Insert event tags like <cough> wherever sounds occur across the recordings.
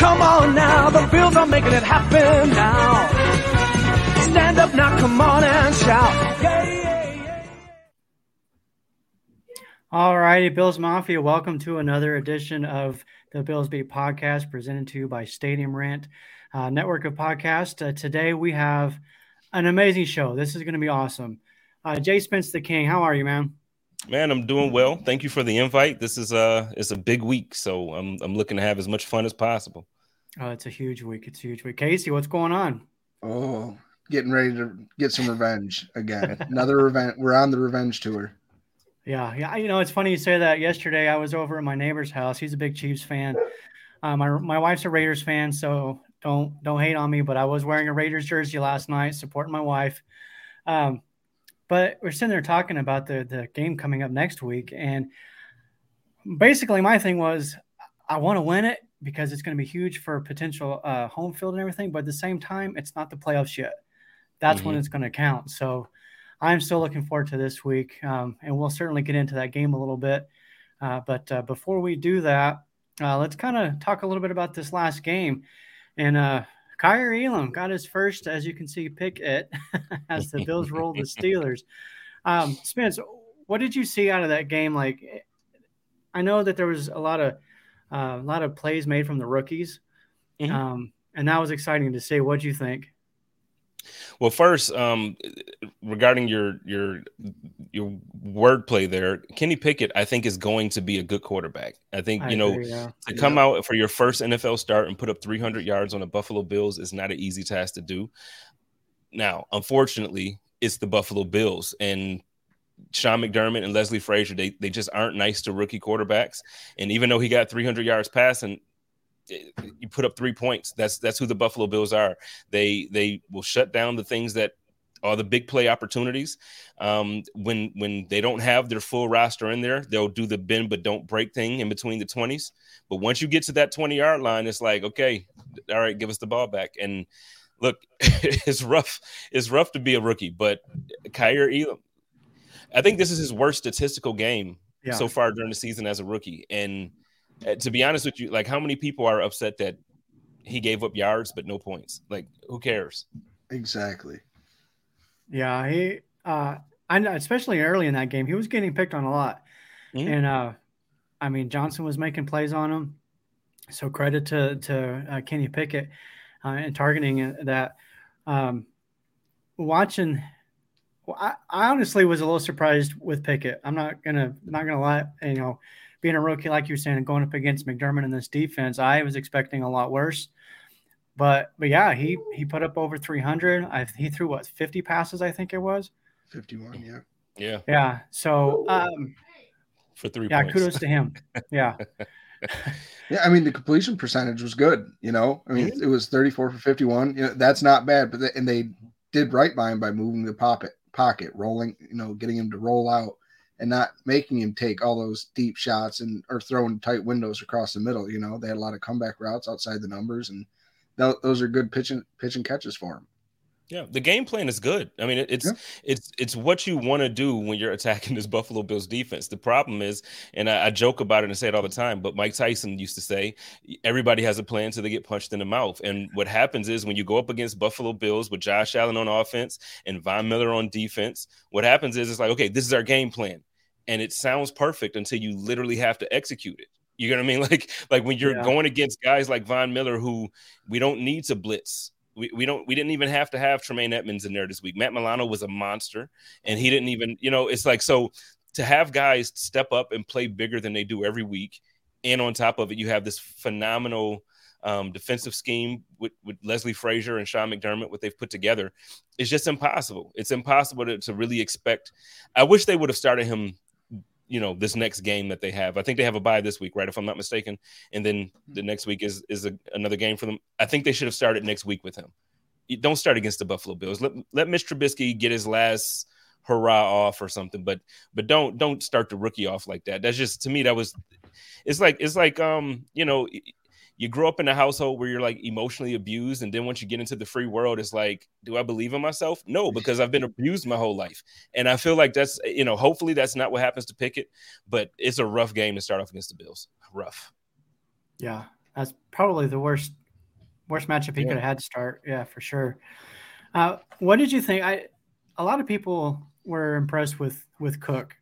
Come on now, the Bills are making it happen now. Stand up now, come on and shout. Yeah, yeah, yeah. All righty, Bills Mafia, welcome to another edition of the Bills Beat podcast presented to you by Stadium Rant uh, Network of Podcasts. Uh, today we have an amazing show. This is going to be awesome. Uh, Jay Spence the King, how are you, man? Man, I'm doing well. Thank you for the invite. This is a it's a big week, so I'm I'm looking to have as much fun as possible. Oh, it's a huge week. It's a huge week. Casey, what's going on? Oh, getting ready to get some revenge again. Another revenge. We're on the revenge tour. Yeah, yeah. You know, it's funny you say that. Yesterday, I was over at my neighbor's house. He's a big Chiefs fan. Uh, my my wife's a Raiders fan, so don't don't hate on me. But I was wearing a Raiders jersey last night, supporting my wife. Um, but we're sitting there talking about the the game coming up next week, and basically my thing was I want to win it because it's going to be huge for potential uh, home field and everything. But at the same time, it's not the playoffs yet. That's mm-hmm. when it's going to count. So I'm still looking forward to this week, um, and we'll certainly get into that game a little bit. Uh, but uh, before we do that, uh, let's kind of talk a little bit about this last game. And uh, Elam got his first, as you can see, pick it <laughs> as the Bills rolled the <laughs> Steelers. Um, Spence, what did you see out of that game? Like, I know that there was a lot of uh, a lot of plays made from the rookies, mm-hmm. um, and that was exciting to see. What do you think? Well, first, um, regarding your your your wordplay there, Kenny Pickett, I think is going to be a good quarterback. I think I you know yeah. to come yeah. out for your first NFL start and put up 300 yards on the Buffalo Bills is not an easy task to do. Now, unfortunately, it's the Buffalo Bills and Sean McDermott and Leslie Frazier. They they just aren't nice to rookie quarterbacks. And even though he got 300 yards passing, you put up three points. That's that's who the Buffalo Bills are. They they will shut down the things that are the big play opportunities. Um, when when they don't have their full roster in there, they'll do the bend but don't break thing in between the twenties. But once you get to that twenty yard line, it's like okay, all right, give us the ball back. And look, <laughs> it's rough. It's rough to be a rookie, but Kaiir Elam, I think this is his worst statistical game yeah. so far during the season as a rookie, and uh, to be honest with you, like how many people are upset that he gave up yards but no points? Like who cares? Exactly. Yeah, he uh I know especially early in that game, he was getting picked on a lot. Mm-hmm. And uh I mean Johnson was making plays on him. So credit to to uh, Kenny Pickett uh, and targeting that. Um, watching, I, I honestly was a little surprised with Pickett. I'm not gonna not gonna lie. You know, being a rookie, like you were saying, and going up against McDermott in this defense, I was expecting a lot worse. But but yeah, he he put up over 300. I, he threw what 50 passes, I think it was. 51, yeah. Yeah. Yeah. So um, for three. Yeah, points. kudos to him. <laughs> Yeah. yeah, I mean the completion percentage was good. You know, I mean mm-hmm. it was 34 for 51. You know, that's not bad. But they, and they did right by him by moving the pocket, pocket, rolling. You know, getting him to roll out and not making him take all those deep shots and or throwing tight windows across the middle. You know, they had a lot of comeback routes outside the numbers, and th- those are good pitch and pitch and catches for him. Yeah, the game plan is good. I mean, it's yeah. it's it's what you want to do when you're attacking <laughs> this Buffalo Bills defense. The problem is, and I, I, joke about it and say it all the time, but Mike Tyson used to say, everybody has a plan until they get punched in the mouth. And what happens is when you go up against Buffalo Bills with Josh Allen on offense and Von Miller on defense, what happens is it's like, okay, this is our game plan and it sounds perfect until you literally have to execute it. You know what I mean? <laughs> Like like when you're yeah. going against guys like Von Miller, who we don't need to blitz. We, we don't we didn't even have to have Tremaine Edmunds in there this week. Matt Milano was a monster, and he didn't even you know it's like so to have guys step up and play bigger than they do every week, and on top of it, you have this phenomenal um, defensive scheme with, with Leslie Frazier and Sean McDermott, what they've put together, is just impossible. It's impossible to, to really expect. I wish they would have started him you know this next game that they have. I think they have a bye this week, right? If I'm not mistaken, and then the next week is is a, another game for them. I think they should have started next week with him. You don't start against the Buffalo Bills. Let let Mitch Trubisky get his last hurrah off or something, but but don't don't start the rookie off like that. That's just to me that was. It's like it's like um you know you grow up in a household where you're like emotionally abused and then once you get into the free world it's like do i believe in myself no because i've been abused my whole life and i feel like that's you know hopefully that's not what happens to pickett but it's a rough game to start off against the bills rough yeah that's probably the worst worst matchup he yeah. could have had to start. Yeah, for sure. Uh, what did you think? I a lot of people were impressed with with Cook.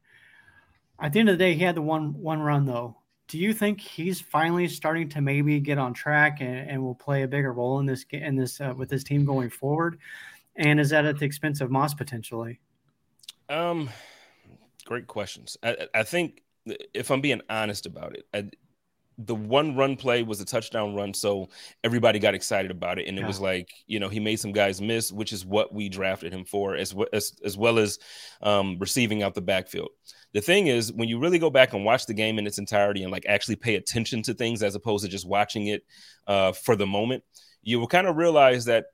At the end of the day, he had the one one run though. Do you think he's finally starting to maybe get on track and, and will play a bigger role in this in this uh, with this team going forward? And is that at the expense of Moss potentially? Um, great questions. I, I think if I'm being honest about it, I, the one run play was a touchdown run, so everybody got excited about it, and it was like you know he made some guys miss, which is what we drafted him for, as well as as well as um, receiving out the backfield. The thing is, when you really go back and watch the game in its entirety and like actually pay attention to things as opposed to just watching it uh, for the moment, you will kind of realize that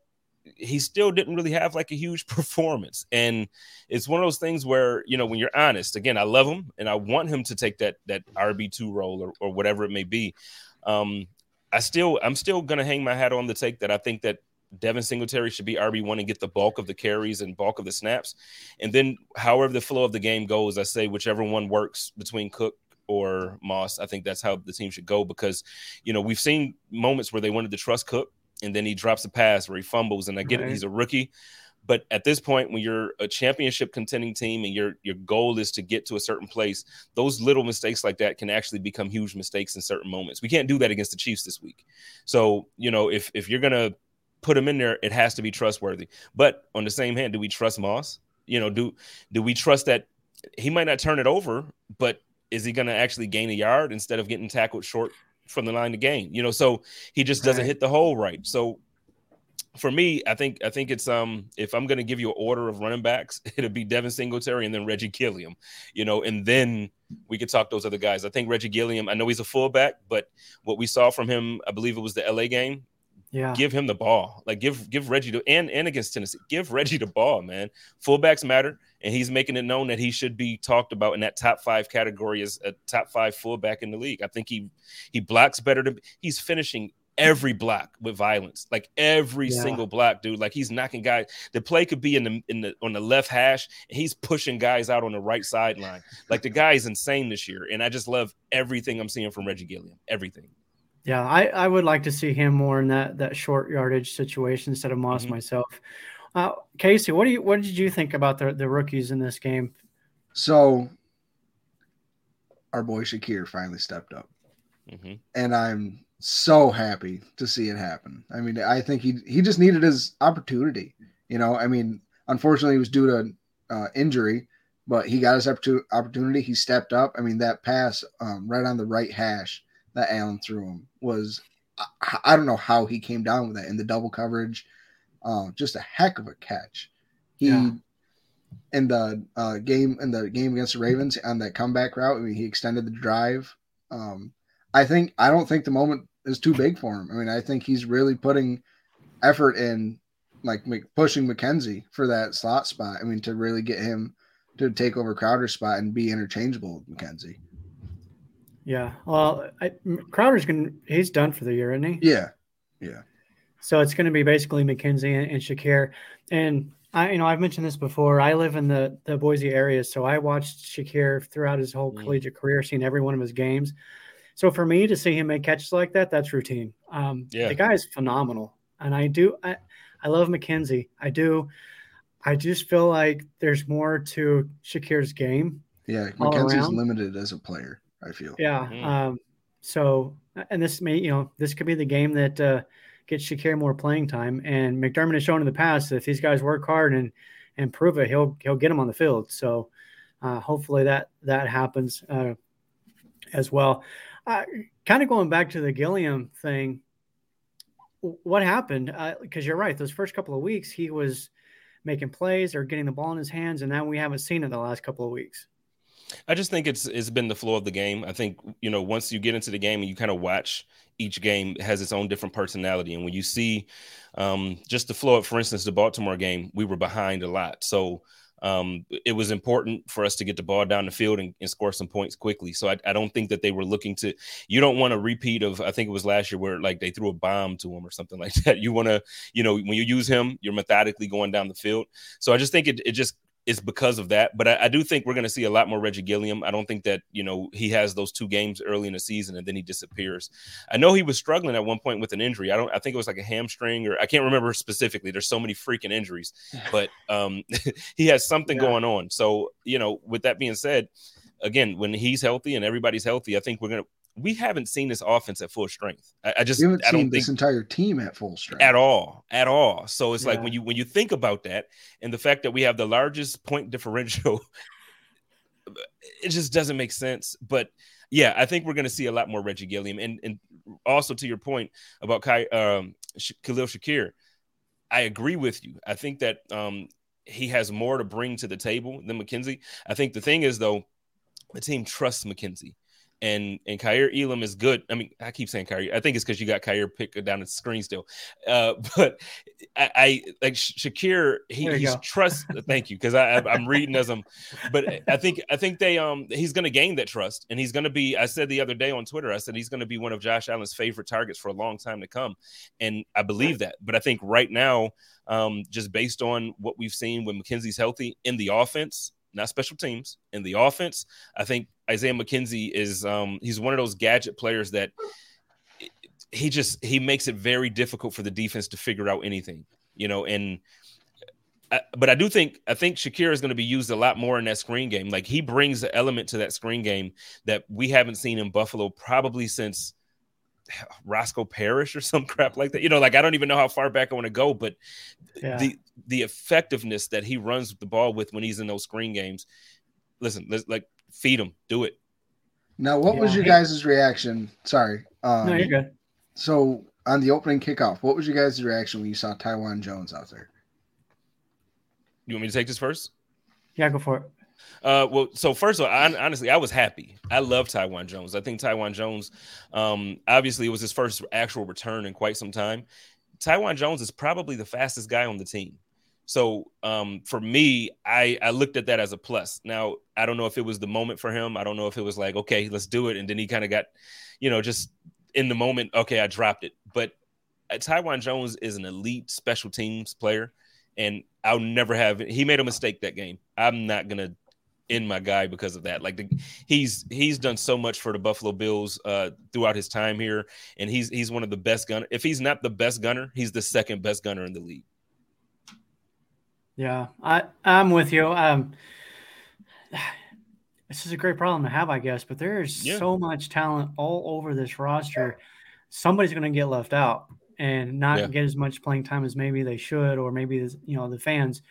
he still didn't really have like a huge <laughs> performance. And it's one of those things where, you know, when you're honest, again, I love him and I want him to take that that RB2 role or, or whatever it may be. Um, I still I'm still gonna hang my hat on the take that I think that Devin Singletary should be RB1 and get the bulk of the carries and bulk of the snaps. And then however the flow of the game goes, I say whichever one works between Cook or Moss, I think that's how the team should go because, you know, we've seen moments where they wanted to trust Cook and then he drops a pass where he fumbles. And I get right. it, he's a rookie. But at this point, when you're a championship contending team and your your goal is to get to a certain place, those little mistakes like that can actually become huge mistakes in certain moments. We can't do that against the Chiefs this week. So, you know, if if you're gonna put him in there, it has to be trustworthy. But on the same hand, do we trust Moss? You know, do do we trust that he might not turn it over, but is he going to actually gain a yard instead of getting tackled short from the line to gain. You know, so he just doesn't right. hit the hole right. So for me, I think I think it's um if I'm gonna give you an order of running backs, <laughs> it'll be Devin Singletary and then Reggie Gilliam, you know, and then we could talk those other guys. I think Reggie Gilliam, I know he's a fullback, but what we saw from him, I believe it was the LA game, yeah. Give him the ball. Like give give Reggie to and and against Tennessee. Give Reggie the ball, man. Fullbacks matter, and he's making it known that he should be talked about in that top five category as a top five fullback in the league. I think he he blocks better than he's finishing every block with violence, like every yeah. single block, dude. Like he's knocking guys. The play could be in the in the on the left hash, and he's pushing guys out on the right sideline. Like the guy is insane this year, and I just love everything I'm seeing from Reggie Gilliam. Everything. Yeah, I, I would like to see him more in that that short yardage situation instead of Moss mm-hmm. myself. Uh, Casey, what do you what did you think about the the rookies in this game? So, our boy Shakir finally stepped up, mm-hmm. and I'm so happy to see it happen. I mean, I think he he just needed his opportunity. You know, I mean, unfortunately, it was due to uh, injury, but he got his opportunity. He stepped up. I mean, that pass um, right on the right hash that Allen threw him was I, I don't know how he came down with that in the double coverage. Uh, just a heck of a catch. He yeah. in the uh, game in the game against the Ravens on that comeback route. I mean, he extended the drive. Um, I think I don't think the moment is too big for him. I mean, I think he's really putting effort in, like pushing McKenzie for that slot spot. I mean, to really get him to take over Crowder's spot and be interchangeable with McKenzie. Yeah. Well, I, Crowder's going he's done for the year, isn't he? Yeah. Yeah. So it's going to be basically McKenzie and, and Shakir. And I, you know, I've mentioned this before. I live in the, the Boise area, so I watched Shakir throughout his whole mm. collegiate career, seen every one of his games. So for me to see him make catches like that, that's routine. Um, yeah. The guy is phenomenal. And I do, I, I love McKenzie. I do. I just feel like there's more to Shakir's game. Yeah, McKenzie's limited as a player. I feel. Yeah. Mm. Um, so, and this may, you know, this could be the game that uh, gets Shakir more playing time. And McDermott has shown in the past that if these guys work hard and and prove it, he'll he'll get them on the field. So, uh, hopefully that that happens uh, as well. Uh, kind of going back to the Gilliam thing, what happened? Because uh, you're right, those first couple of weeks he was making plays or getting the ball in his hands, and now we haven't seen it the last couple of weeks. I just think it's it's been the flow of the game. I think you know once you get into the game and you kind of watch each game has its own different personality, and when you see um, just the flow of, for instance, the Baltimore game, we were behind a lot, so um, it was important for us to get the ball down the field and, and score some points quickly. So I, I, don't think that they were looking to. You don't want a repeat of I think it was last year where like they threw a bomb to him or something <laughs> like that. You want to, you know, when you use him, you're methodically going down the field. So I just think it, it just is because of that. But I, I do think we're going to see a lot more Reggie Gilliam. I don't think that you know he has those two games early in the season and then he disappears. I know he was struggling at one point with an injury. I don't. I think it was like a hamstring or I can't remember specifically. There's so many freaking injuries, <laughs> but um, <laughs> he has something yeah. going on. So you know, with that being said, again, when he's healthy and everybody's healthy, I think we're gonna we haven't seen this offense at full strength. I, I just we haven't I seen this entire team at full strength at all, at all. So it's yeah. like when you when you think about that and the fact that we have the largest point differential, <laughs> it just doesn't make sense. But yeah, I think we're going to see a lot more Reggie Gilliam, and and also to your point about Kai, um, Khalil Shakir, I agree with you. I think that um, he has more to bring to the table than McKenzie. I think the thing is though, the team trusts McKenzie and and Kaiir Elam is good. I mean, I keep saying Kaiir. I think it's because you got Kaiir picked down the screen still. Uh, <laughs> but I, I like Shakir. He, he's go. trust. thank you, because I I'm reading as I'm. But I think I think they um he's going to gain that trust, and he's going to be. I said the other day on Twitter, I said he's going to be one of Josh Allen's favorite targets for a long time to come, and I believe that. But I think right now, um, just based on what we've seen when McKenzie's healthy in the offense not special teams. In the offense, I think Isaiah McKenzie is um, he's one of those gadget players that he just he makes it very difficult for the defense to figure out anything, you know. And I, but I do think I think Shakir is going to be used a lot more in that screen game. Like he brings the element to that screen game that we haven't seen in Buffalo probably since Roscoe Parrish or <laughs> some crap like that. You know, like I don't even know how far back I want to go, but yeah. the the effectiveness that he runs the ball with when he's in those screen games. Listen, let's like feed him, do it. Now, what yeah. was your guys' reaction? Sorry. Um, no, you're good. So on the opening kickoff, what was your guys' reaction when you saw Taiwan Jones out there? You want me to take this first? Yeah, go for it. Uh, well, so first of all, I, honestly, I was happy. I love Taiwan Jones. I think Taiwan Jones, um, obviously, it was his first actual return in quite some time. Taiwan Jones is probably the fastest guy on the team. So um, for me, I, I looked at that as a plus. Now, I don't know if it was the moment for him. I don't know if it was like, okay, let's do it. And then he kind of got, you know, just in the moment, okay, I dropped it. But uh, Taiwan Jones is an elite special teams player. And I'll never have, he made a mistake that game. I'm not to end my guy because of that. Like the, he's he's done so much for the Buffalo Bills uh, throughout his time here, and he's he's one of the best gunner. If he's not the best gunner, he's the second best gunner in the league. Yeah, I I'm with you. Um, this is a great problem to have, I guess. But there is yeah. so much talent all over this roster. Somebody's going to get left out and not yeah. get as much playing time as maybe they should, or maybe you know the fans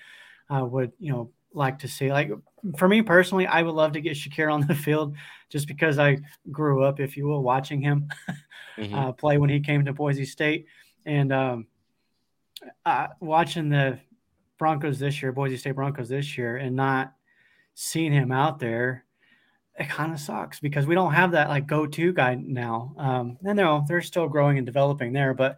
uh, would you know like to see. Like for me personally, I would love to get Shakir on the field just because I grew up, if you will, watching him mm-hmm. uh, play when he came to Boise State, and um, uh, watching the Broncos this year, Boise State Broncos this year, and not seeing him out there. It kind of sucks because we don't have that like go-to guy now. Um, and no, they're still growing and developing there, but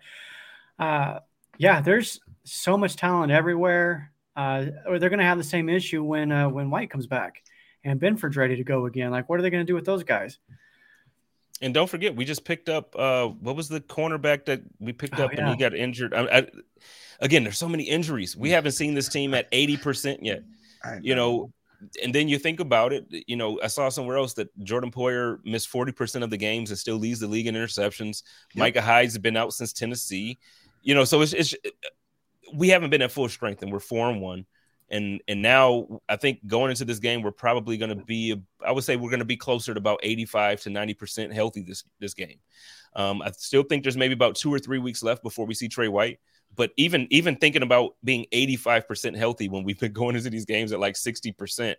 uh, yeah, there's so much talent everywhere uh, or they're going to have the same issue when uh, when White comes back and Benford's ready to go again. Like, what are they going to do with those guys? And don't forget, we just picked up uh, what was the cornerback that we picked oh, up yeah. and he got injured. I, I, again, there's so many injuries. We haven't seen this team at 80% yet. Know. You know, and then you think about it, you know, I saw somewhere else that Jordan Poyer missed 40% of the games and still leads the league in interceptions. Yep. Micah Hyde's been out since Tennessee. You know, so it's, it's we haven't been at full strength and we're four and one. And and now I think going into this game, we're probably going to be, I would say we're going to be closer to about 85 to 90% healthy this, this game. Um, I still think there's maybe about two or three weeks left before we see Tre White. But even even thinking about being 85% healthy when we've been <laughs> going into these games at like 60%,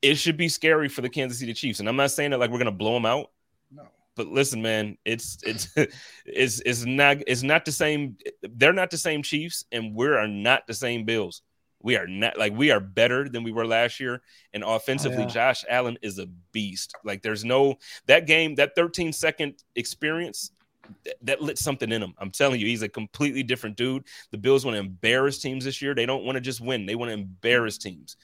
it should be scary for the Kansas City Chiefs. And I'm not saying that like we're going to blow them out. No but listen, man, it's it's <laughs> it's it's not it's not the same. They're not the same Chiefs, and we are not the same Bills. We are not like we are better than we were last year. And offensively, oh, yeah. Josh Allen is a beast. Like there's no that game, that 13 second experience that lit something in him. I'm telling you, he's a completely different dude. The Bills want to embarrass teams this year. They don't want to just win, they want to embarrass teams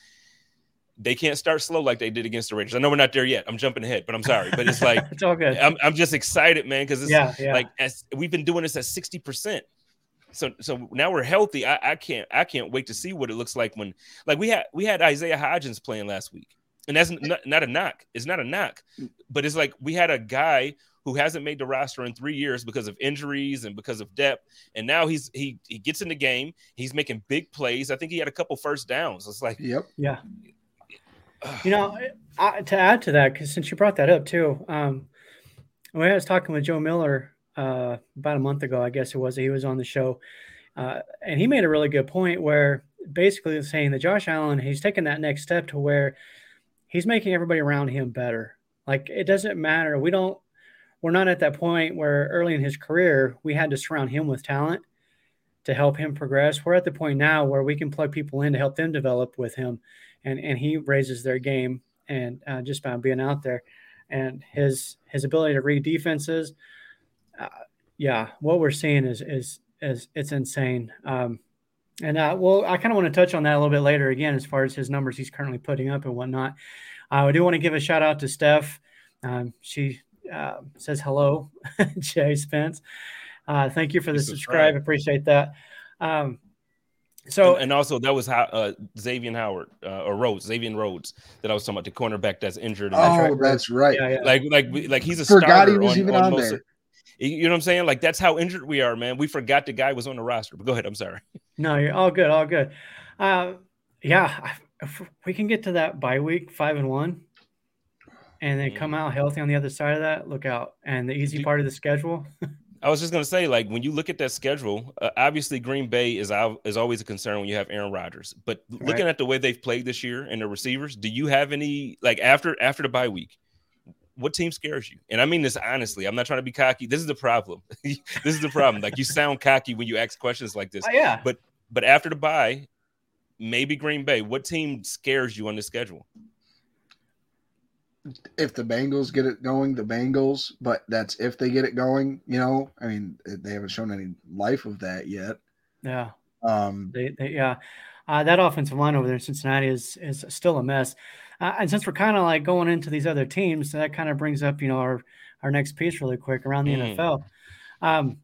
they can't start slow like they did against the Raiders. I know we're not there yet. I'm jumping ahead, but I'm sorry. But it's like <laughs> it's all good. I'm, I'm just excited, man, because it's yeah, yeah. like as we've been doing this at 60%. So so now we're healthy. I, I can't I can't wait to see what it looks like when like we had we had Isaiah Hodgins playing last week, and that's not, not a knock. It's not a knock, but it's like we had a guy who hasn't made the roster in three years because of injuries and because of depth, and now he's he he gets in the game. He's making big plays. I think he had a couple first downs. It's like Yep. Yeah. You know, I, to add to that, because since you brought that up too, um, when I was talking with Joe Miller uh, about a month ago, I guess it was, he was on the show, uh, and he made a really good point where basically saying that Josh Allen, he's taking that next step to where he's making everybody around him better. Like it doesn't matter. We don't, we're not at that point where early in his career we had to surround him with talent to help him progress. We're at the point now where we can plug people in to help them develop with him, and and he raises their game and uh, just by being out there, and his his ability to read defenses. Uh, yeah, what we're seeing is is is it's insane. Um, and uh, well, I kind of want to touch on that a little bit later again, as far as his numbers he's currently putting up and whatnot. Uh, I do want to give a shout out to Steph. Um, she uh, says hello, <laughs> Jay Spence. Uh, thank you for the subscribe. subscribe. Appreciate that. Um, so and, and also that was how uh, Xavier Howard uh, or Rhodes, Xavier Rhodes that I was talking about, the cornerback that's injured. in that Oh, that's right. yeah, yeah. like like like he's a Forgot starter he was on, even on on most there. of- you know what I'm saying? Like that's how injured we are, man. We forgot the guy was on the roster. But go ahead. I'm sorry. <laughs> No, you're all good, all good. Uh, yeah, if we can get to that bye week, five and one, and then come out healthy on the other side of that. Look out! And the easy part of the schedule. <laughs> I was just gonna say, like when you look at that schedule, uh, obviously Green Bay is is always a concern when you have Aaron Rodgers. But looking Right. at the way they've played this year and the receivers, do you have any like after after the bye week? What team scares you? And I mean this honestly. I'm not trying to be cocky. This is the problem. <laughs> this is the problem. Like you sound cocky when you ask questions like this. Oh, yeah, But but after the bye, maybe Green Bay. What team scares you on the schedule? If the Bengals get it going, the Bengals, but that's if they get it going, you know. I mean, they haven't shown any life of that yet. yeah, Um, they, they, yeah. Uh, that offensive line over there in Cincinnati is is still a mess. Uh, and since we're kind of like going into these other teams, that kind of brings up you know our our next piece really quick around the Mm. NFL. Um,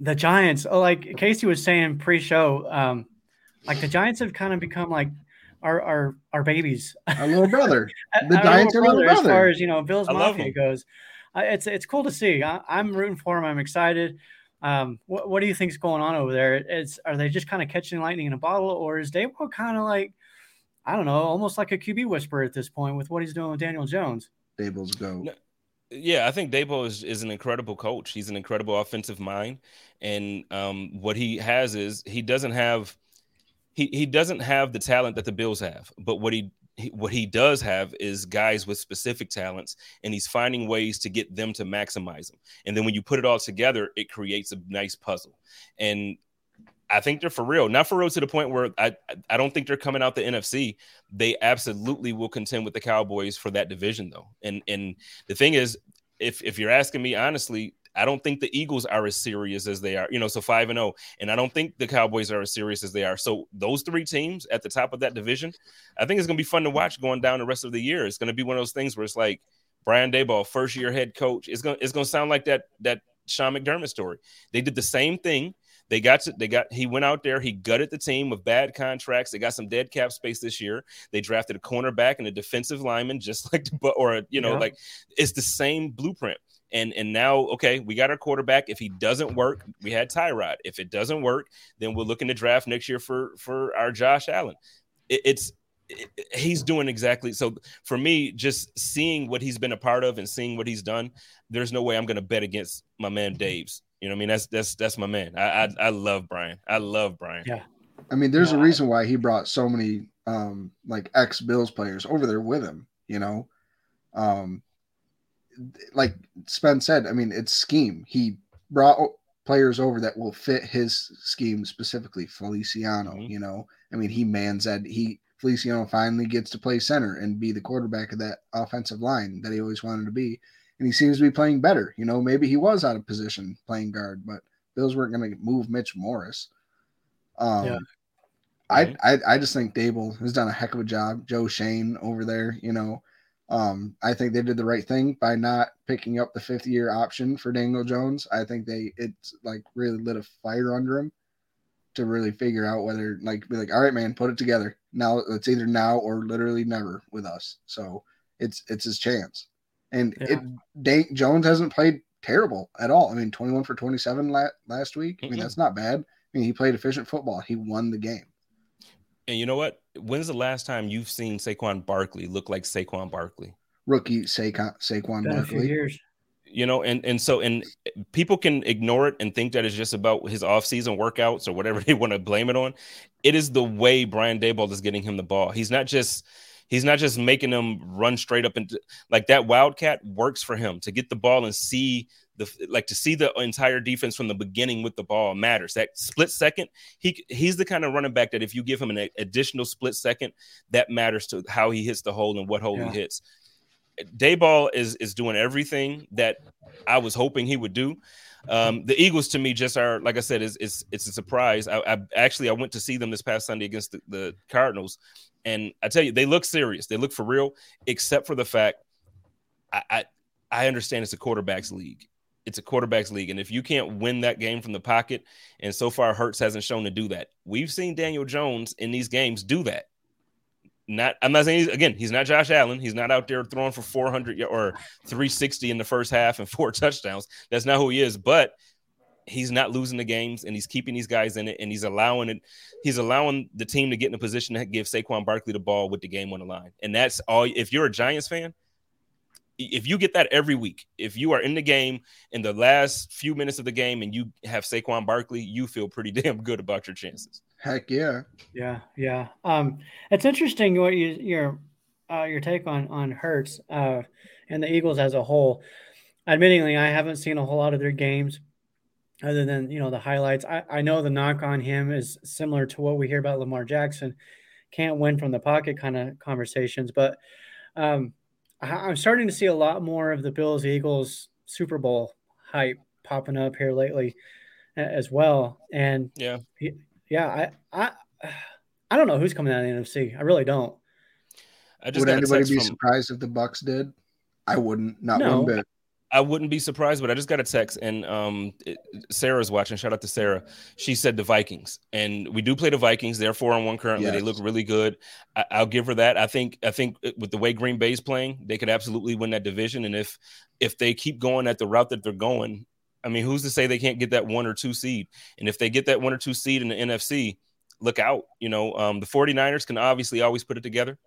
the Giants, oh, like Casey was saying pre-show, um, like the Giants have kind of become like our our our babies. our little brother. <laughs> The Our Giants are little as far as you know, Bills I Mafia goes. Uh, it's it's cool to see. I, I'm rooting for them. I'm excited. Um, what what do you think's going on over there? It's are they just kind of catching lightning in a bottle, or is Daboll kind of like I don't know, almost like a QB whisperer at this point with what he's doing with Daniel Jones? Dables go. Yeah, I think Dabo is, is an incredible coach. He's an incredible offensive mind, and um, what he has is he doesn't have he he doesn't have the talent that the Bills have, but what he, he what he does have is guys with specific talents, and he's finding ways to get them to maximize them. And then when you put it all together, it creates a nice puzzle. And I think they're for real. Not for real to the point where I I don't think they're coming out the NFC. They absolutely will contend with the Cowboys for that division though. And and the thing is, if if you're asking me honestly, I don't think the Eagles are as serious as they are. You know, so five and zero, and I don't think the Cowboys are as serious as they are. So those three teams at the top of that division, I think it's going to be fun to watch going down the rest of the year. It's going to be one of those things where it's like Brian Daboll, first year head coach. It's going to it's going to sound like that that Sean McDermott story. They did the same thing. They got to, they got he went out there, he gutted the team with bad contracts. They got some dead cap space this year. They drafted a cornerback and a defensive lineman, just <laughs> like the, or a, you know, Yeah. like it's the same blueprint. And and now, okay, we got our quarterback. If he doesn't work, we had Tyrod. If it doesn't work, then we're looking to draft next year for for our Josh Allen. It, it's it, he's doing exactly so for me just seeing what he's been a part of and seeing what he's done there's no way i'm going to bet against my man dave's you know what i mean that's that's that's my man i i, I love brian i love brian Yeah. I mean, there's a reason why he brought so many um like ex Bills players over there with him, you know. Um like Spence said, I mean, it's scheme. He brought players over that will fit his scheme specifically. Feliciano, Mhm. you know. I mean, he mans that he Feliciano finally gets to play center and be the quarterback of that offensive line that he always wanted to be. And he seems to be playing better. You know, maybe he was out of position playing guard, but Bills weren't going to move Mitch Morris. Um, Yeah. I. I I just think Daboll has done a heck of a job. Joe Schoen over there, you know, Um, I think they did the right thing by not picking up the fifth year option for Daniel Jones. I think they it's like really lit a fire under him to really figure out whether like be like, all right, man, put it together. Now it's either now or literally never with us. So it's it's his chance. And Yeah. it Dan- Jones hasn't played terrible at all. I mean, 21 for 27 la- last week. I mean, that's not bad. I mean, he played efficient football. He won the game. And you know what? When's the last time you've seen Saquon Barkley look like Saquon Barkley? Rookie Saquon, Saquon Been Barkley. years. You know, and and so and people can ignore it and think that it's just about his offseason workouts or whatever <laughs> they want to blame it on. It is the way Brian Daboll is getting him the ball. He's not just he's not just making them run straight up into like that wildcat works for him to get the ball and see the like to see the entire defense from the beginning with the ball matters. That split second, he he's the kind of running back that if you give him an additional split second, that matters to how he hits the hole and what hole Yeah. he hits. Daboll is is doing everything that I was hoping he would do. Um, the Eagles to me just are like I said is it's it's a surprise. I, I actually I went to see them this past Sunday against the, the Cardinals, and I tell you they look serious. They look for real, except for the fact I I, I understand it's a quarterbacks league. It's a quarterbacks league, and if you can't win that game from the pocket, and so far Hurts hasn't shown to do that. We've seen Daniel Jones in these games do that not I'm not saying he's, again he's not Josh Allen. He's not out there throwing for 400 or 360 in the first half and <laughs> four touchdowns. That's not who he is. But he's not losing the games and he's keeping these guys in it and he's allowing it. He's allowing the team to get in a position to give Saquon Barkley the ball with the game on the line. And that's all. If you're a Giants fan, if you get that every week, if you are in the game in the last few minutes of the game and you have Saquon Barkley, you feel pretty <laughs> damn good about your chances. Heck yeah. Yeah, yeah. Um, it's interesting what you your uh, your take on on Hurts uh, and the Eagles as a whole. Admittingly, I haven't seen a whole lot of their games, other than you know the highlights. I, I know the knock on him is similar to what we hear about Lamar Jackson, can't win from the pocket kind of conversations. But um, I, I'm starting to see a lot more of the Bills Eagles Super Bowl hype popping up here lately as well. And Yeah. Yeah, I, I, I don't know who's coming out of the NFC. I really don't. I just Would anybody be from- surprised if the Bucks did? I wouldn't. Not No. one bit. I wouldn't be surprised, but I just got a text and um, it- Sarah's watching. Shout out to Sarah. She said the Vikings, and we do play the Vikings. They're four on one currently. They look really good. I, I'll give her that. I think. I think with the way Green Bay's playing, they could absolutely win that division. And if if they keep going at the route that they're going, I mean, who's to say they can't get that one or two seed? And if they get that one or two seed in the NFC, look out. You know, um, the 49ers can obviously always put it together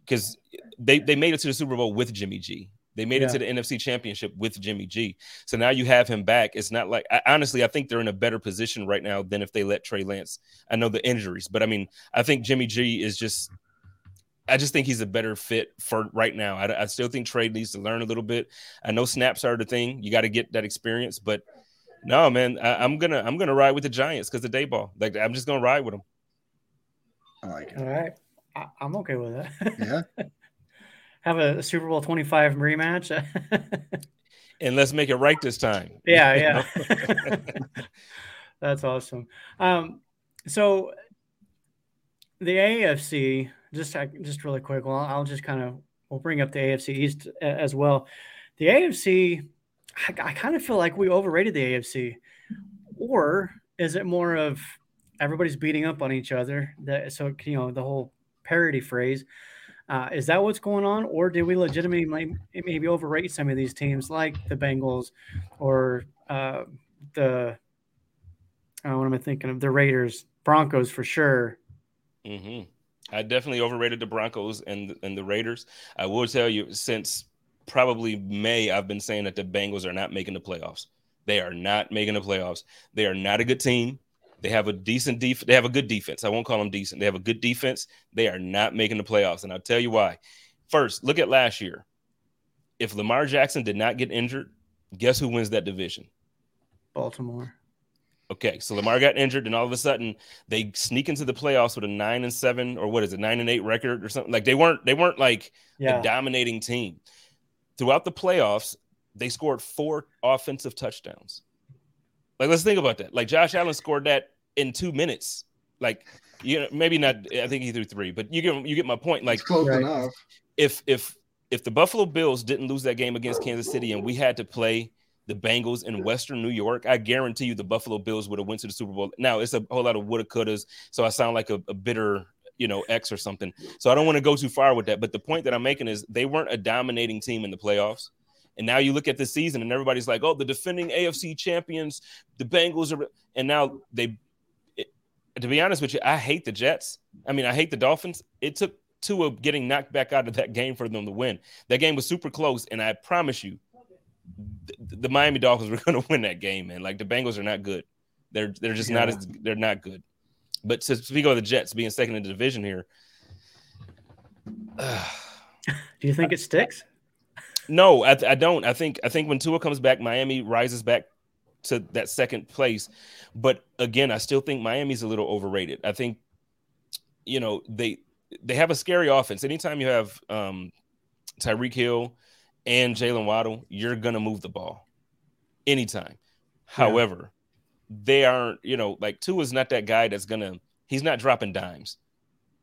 because they they made it to the Super Bowl with Jimmy G. They made it to the NFC Championship with Jimmy G. So now you have him back. It's not like I, honestly, I think they're in a better position right now than if they let Trey Lance. I know the injuries, but I mean, I think Jimmy G is just. I just think he's a better fit for right now. I, I still think Trey needs to learn a little bit. I know snaps are the thing; you got to get that experience. But no, man, I, I'm gonna I'm gonna ride with the Giants because the day ball. Like I'm just gonna ride with them. I like it. All right, I, I'm okay with that. Yeah. <laughs> Have a Super Bowl 25 rematch. <laughs> And let's make it right this time. yeah, yeah. <laughs> That's awesome. Um, so the AFC, just just really quick. Well, I'll just kind of we'll bring up the AFC East as well. The AFC, I, I kind of feel like we overrated the AFC, or is it more of everybody's beating up on each other? That so you know the whole parody phrase. Uh, is that what's going on, or did we legitimately maybe, overrate some of these teams like the Bengals or uh, the uh, what am I thinking of? The Raiders, Broncos for sure. hmm I definitely overrated the Broncos and and the Raiders. I will tell you, since probably May, I've been saying that the Bengals are not making the playoffs. They are not making the playoffs. They are not a good team. They have a decent def. They have a good defense. I won't call them decent. They have a good defense. They are not making the playoffs, and I'll tell you why. First, look at last year. If Lamar Jackson did not get injured, guess who wins that division? Baltimore. Okay, so Lamar got injured, and all of a sudden they sneak into the playoffs with a nine and seven, or what is it, nine and eight record or something. Like they weren't, they weren't like Yeah. a dominating team. Throughout the playoffs, they scored four offensive touchdowns. Like let's think about that. Like Josh Allen scored that in two minutes. Like you know, maybe not. I think he threw three, but you get you get my point. Like It's close Right. enough. if if if the Buffalo Bills didn't lose that game against Kansas City and we had to play the Bengals in Western New York, I guarantee you the Buffalo Bills would have went to the Super Bowl. Now it's a whole lot of woulda couldas, so I sound like a, a bitter you know X or something. So I don't want to go too far with that. But the point that I'm making is they weren't a dominating team in the playoffs. And now you look at the season and everybody's like, oh, the defending AFC champions, the Bengals are, and now they, it, to be honest with you, I hate the Jets. I mean, I hate the Dolphins. It took Tua getting knocked back out of that game for them to win. That game was super close. And I promise you, the, Miami Dolphins were <laughs> going to win that game, man. Like the Bengals are not good. They're, they're just yeah. not as, they're not good. But to speak of the Jets being second in the division here, uh, do you think it sticks? No, I, I, don't. I think I think when Tua comes back, Miami rises back to that second place. But again, I still think Miami's a little overrated. I think, you know, they they have a scary offense. Anytime you have um, Tyreek Hill and Jaylen Waddle, you're gonna move the ball anytime. Yeah. However, they aren't, you know, like Tua is not that guy that's gonna. He's not dropping dimes.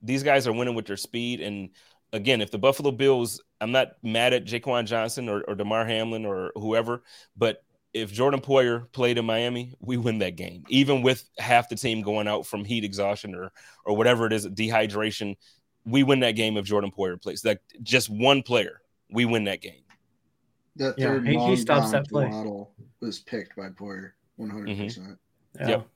These guys are winning with their speed. And again, if the Buffalo Bills, I'm not mad at Jaquan Johnson or, or Damar Hamlin or whoever, but if Jordan Poyer played in Miami, we win that game, even with half the team going out from heat exhaustion or or whatever it is, dehydration. We win that game if Jordan Poyer plays. Like just one player, we win that game. That third yeah, he, he stops that play. Model was picked by Poyer. One hundred percent. Mm-hmm. Yep.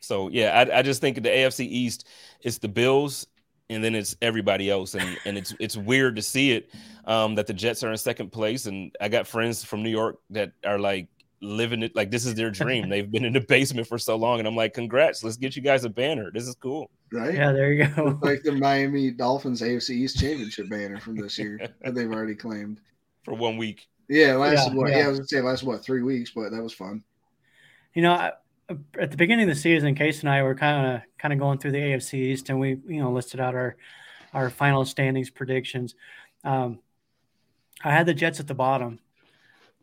So yeah, I, I just think the AFC East is the Bills, and then it's everybody else, and and it's it's weird to see it um, that the Jets are in second place, and I got friends from New York that are like living it like this is their dream. <laughs> They've been in the basement for so long, and I'm like, congrats, let's get you guys a banner. This is cool. Right? Yeah, there you go. like the Miami Dolphins AFC East championship banner from this year <laughs> that they've already claimed for one week. Yeah, last yeah, what? Yeah. yeah, I was gonna say last what three weeks, but that was fun. You know, I, at the beginning of the season, Case and I were kind of kind of going through the AFC East, and we you know listed out our our final standings predictions. Um, I had the Jets at the bottom.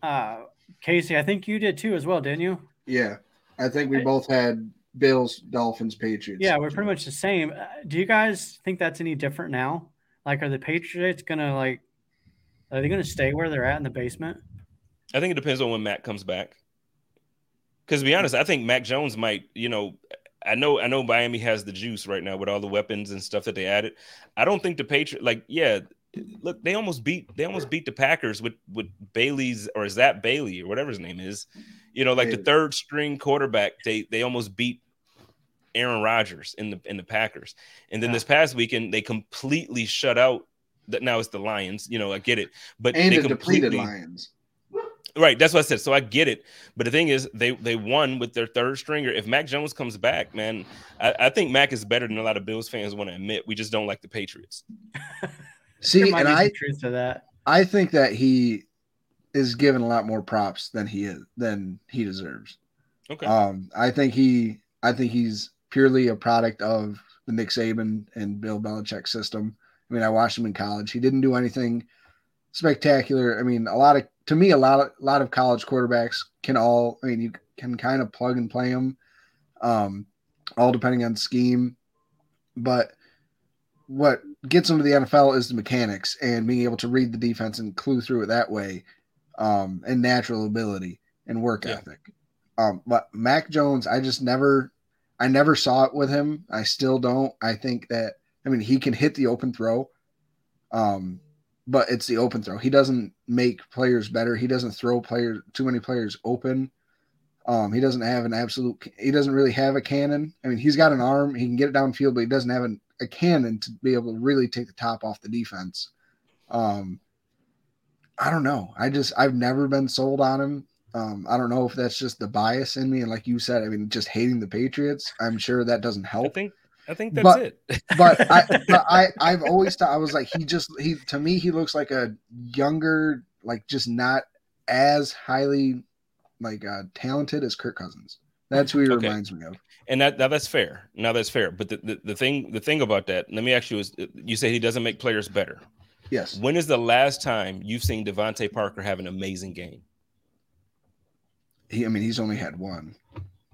Uh, Casey, I think you did too as well, didn't you? Yeah, I think we both had Bills, Dolphins, Patriots. Yeah, we're pretty much the same. Uh, do you guys think that's any different now? Like, are the Patriots gonna like are they going to stay where they're at in the basement? I think it depends on when Mac comes back. Because to be honest, I think Mac Jones might, you know, I know I know Miami has the juice right now with all the weapons and stuff that they added. I don't think the Patriots like yeah, look, they almost beat they almost beat the Packers with with Bailey's or is that Bailey or whatever his name is. You know, like the third string quarterback, they they almost beat Aaron Rodgers in the in the Packers. And then yeah. this past weekend, they completely shut out that now it's the Lions. You know, I get it, but and the depleted Lions. Right, that's what I said. So I get it, but the thing is, they they won with their third stringer. If Mac Jones comes back, man, I, I think Mac is better than a lot of Bills fans want to admit. We just don't like the Patriots. <laughs> See, and I truth to that. I think that he is given a lot more props than he is than he deserves. Okay. Um, I think he, I think he's purely a product of the Nick Saban and Bill Belichick system. I mean, I watched him in college. He didn't do anything spectacular. I mean, a lot of to me, a lot of a lot of college quarterbacks can all. I mean, you can kind of plug and play them, um, all depending on scheme. But what gets them to the NFL is the mechanics and being able to read the defense and clue through it that way, um, and natural ability and work yeah. ethic. Um, but Mac Jones, I just never, I never saw it with him. I still don't. I think that I mean, he can hit the open throw, um, but it's the open throw. He doesn't make players better. He doesn't throw players too many players open. Um, he doesn't have an absolute. He doesn't really have a cannon. I mean, he's got an arm. He can get it downfield, but he doesn't have an, a cannon to be able to really take the top off the defense. Um, I don't know. I just I've never been sold on him. Um, I don't know if that's just the bias in me, and like you said, I mean, just hating the Patriots. I'm sure that doesn't help. I think I think that's but, it. <laughs> but I, <laughs> but I, I've always thought I was like he just he to me he looks like a younger, like just not as highly like uh, talented as Kirk Cousins. That's who he okay. reminds me of. And that now that's fair. Now that's fair. But the, the, the thing the thing about that, let me ask you is you say he doesn't make players better. Yes. When is the last time you've seen DeVante Parker have an amazing game? He, I mean, he's only had one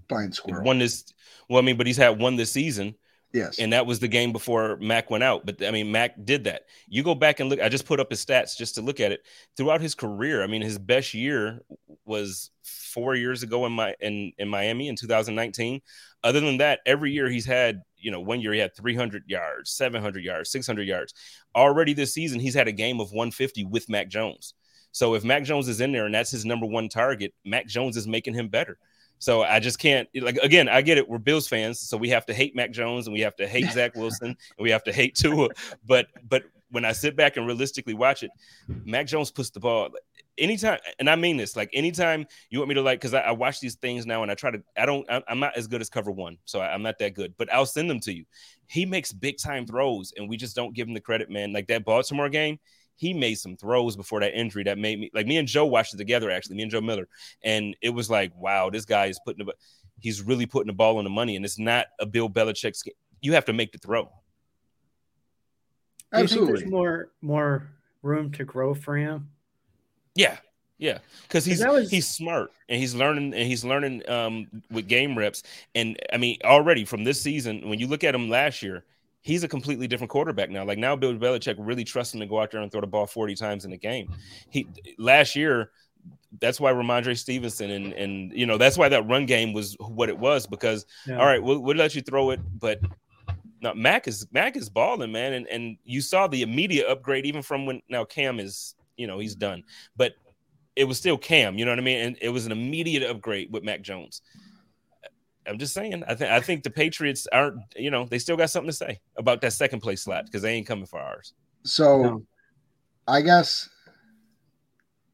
blind squirrel. One this, well, I mean, but he's had one this season Yes. And that was the game before Mac went out. But I mean, Mac did that. You go back and look, I just put up his stats just to look at it. Throughout his career, I mean, his best year was four years ago in my in, in Miami in 2019. Other than that, every year he's had, you know, one year he had 300 yards, 700 yards, 600 yards. Already this season, he's had a game of 150 with Mac Jones. So if Mac Jones is in there and that's his number one target, Mac Jones is making him better. So I just can't like again, I get it. We're Bills fans, so we have to hate Mac Jones and we have to hate Zach Wilson and we have to hate Tua. But but when I sit back and realistically watch it, Mac Jones puts the ball anytime, and I mean this, like anytime you want me to like, because I, I, watch these things now and I try to, I don't, I'm not as good as cover one, so I, am not that good, but I'll send them to you. He makes big time throws, and we just don't give him the credit, man. Like that Baltimore game, he made some throws before that injury that made me like me and Joe watched it together actually, me and Joe Miller, and it was like, wow, this guy is putting the, he's really putting the ball on the money, and it's not a Bill Belichick. You have to make the throw. Absolutely, there's more more room to grow for him. Yeah, yeah, because he's was... he's smart and he's learning and he's learning um, with game reps. And I mean, already from this season, when you look at him last year, he's a completely different quarterback now. Like now, Bill Belichick really trusts him to go out there and throw the ball 40 times in a game. He last year, that's why Rhamondre Stevenson and and you know that's why that run game was what it was because yeah. all right, we'll, we'll let you throw it, but now Mac is Mac is balling, man, and and you saw the immediate upgrade even from when now Cam is you know he's done, but it was still Cam, you know what I mean, and it was an immediate upgrade with Mac Jones. I'm just saying. I think I think the Patriots aren't. You know, they still got something to say about that second place slot because they ain't coming for ours. So, no. I guess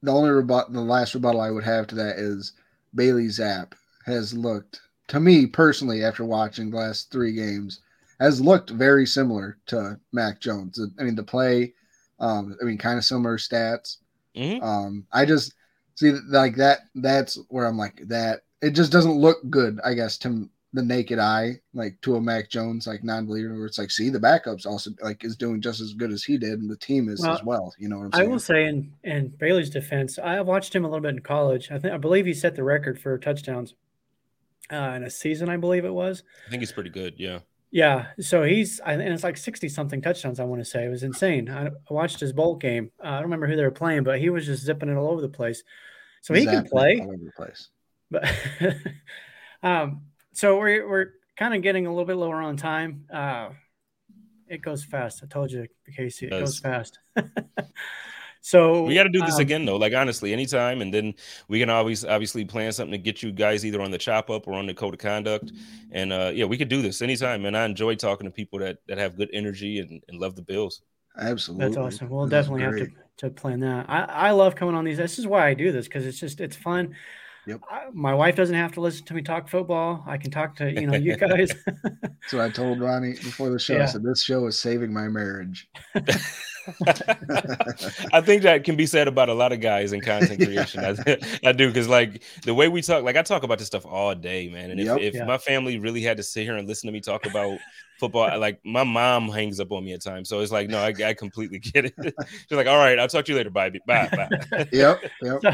the only rebut, the last rebuttal I would have to that is Bailey Zappe has looked to me personally after watching the last three games has looked very similar to Mac Jones. I mean, the play, um, I mean, kind of similar stats. Mm-hmm. Um, I just see like that. That's where I'm like that it just doesn't look good, I guess, to the naked eye, like to a Mac Jones, like non-believer, where it's like, see, the backups also like is doing just as good as he did, and the team is well, as well. You know what I'm saying? I will say, in in Bailey's defense, I watched him a little bit in college. I think I believe he set the record for touchdowns uh, in a season. I believe it was. I think he's pretty good. Yeah. Yeah, so he's and it's like sixty something touchdowns. I want to say it was insane. I, watched his bowl game. Uh, I don't remember who they were playing, but he was just zipping it all over the place. So exactly. he can play. All over the place. But <laughs> um, so we're we're kind of getting a little bit lower on time. Uh, it goes fast. I told you, Casey, it, it goes fast. <laughs> so we got to do this um, again, though. Like honestly, anytime, and then we can always obviously plan something to get you guys either on the chop up or on the code of conduct. And uh, yeah, we could do this anytime. And I enjoy talking to people that that have good energy and, and love the Bills. Absolutely, that's awesome. We'll definitely have to to plan that. I I love coming on these. This is why I do this because it's just it's fun. Yep. I, my wife doesn't have to listen to me talk football. I can talk to you know you guys. <laughs> so I told Ronnie before the show. Yeah. I said this show is saving my marriage. <laughs> I think that can be said about a lot of guys in content <laughs> creation. I, I do because like the way we talk, like I talk about this stuff all day, man. And if, yep. if yeah. my family really had to sit here and listen to me talk about football, like my mom hangs up on me at times. So it's like, no, I, I completely get it. She's like, all right, I'll talk to you later. Bye. Bye. Bye. yep. Yep. So,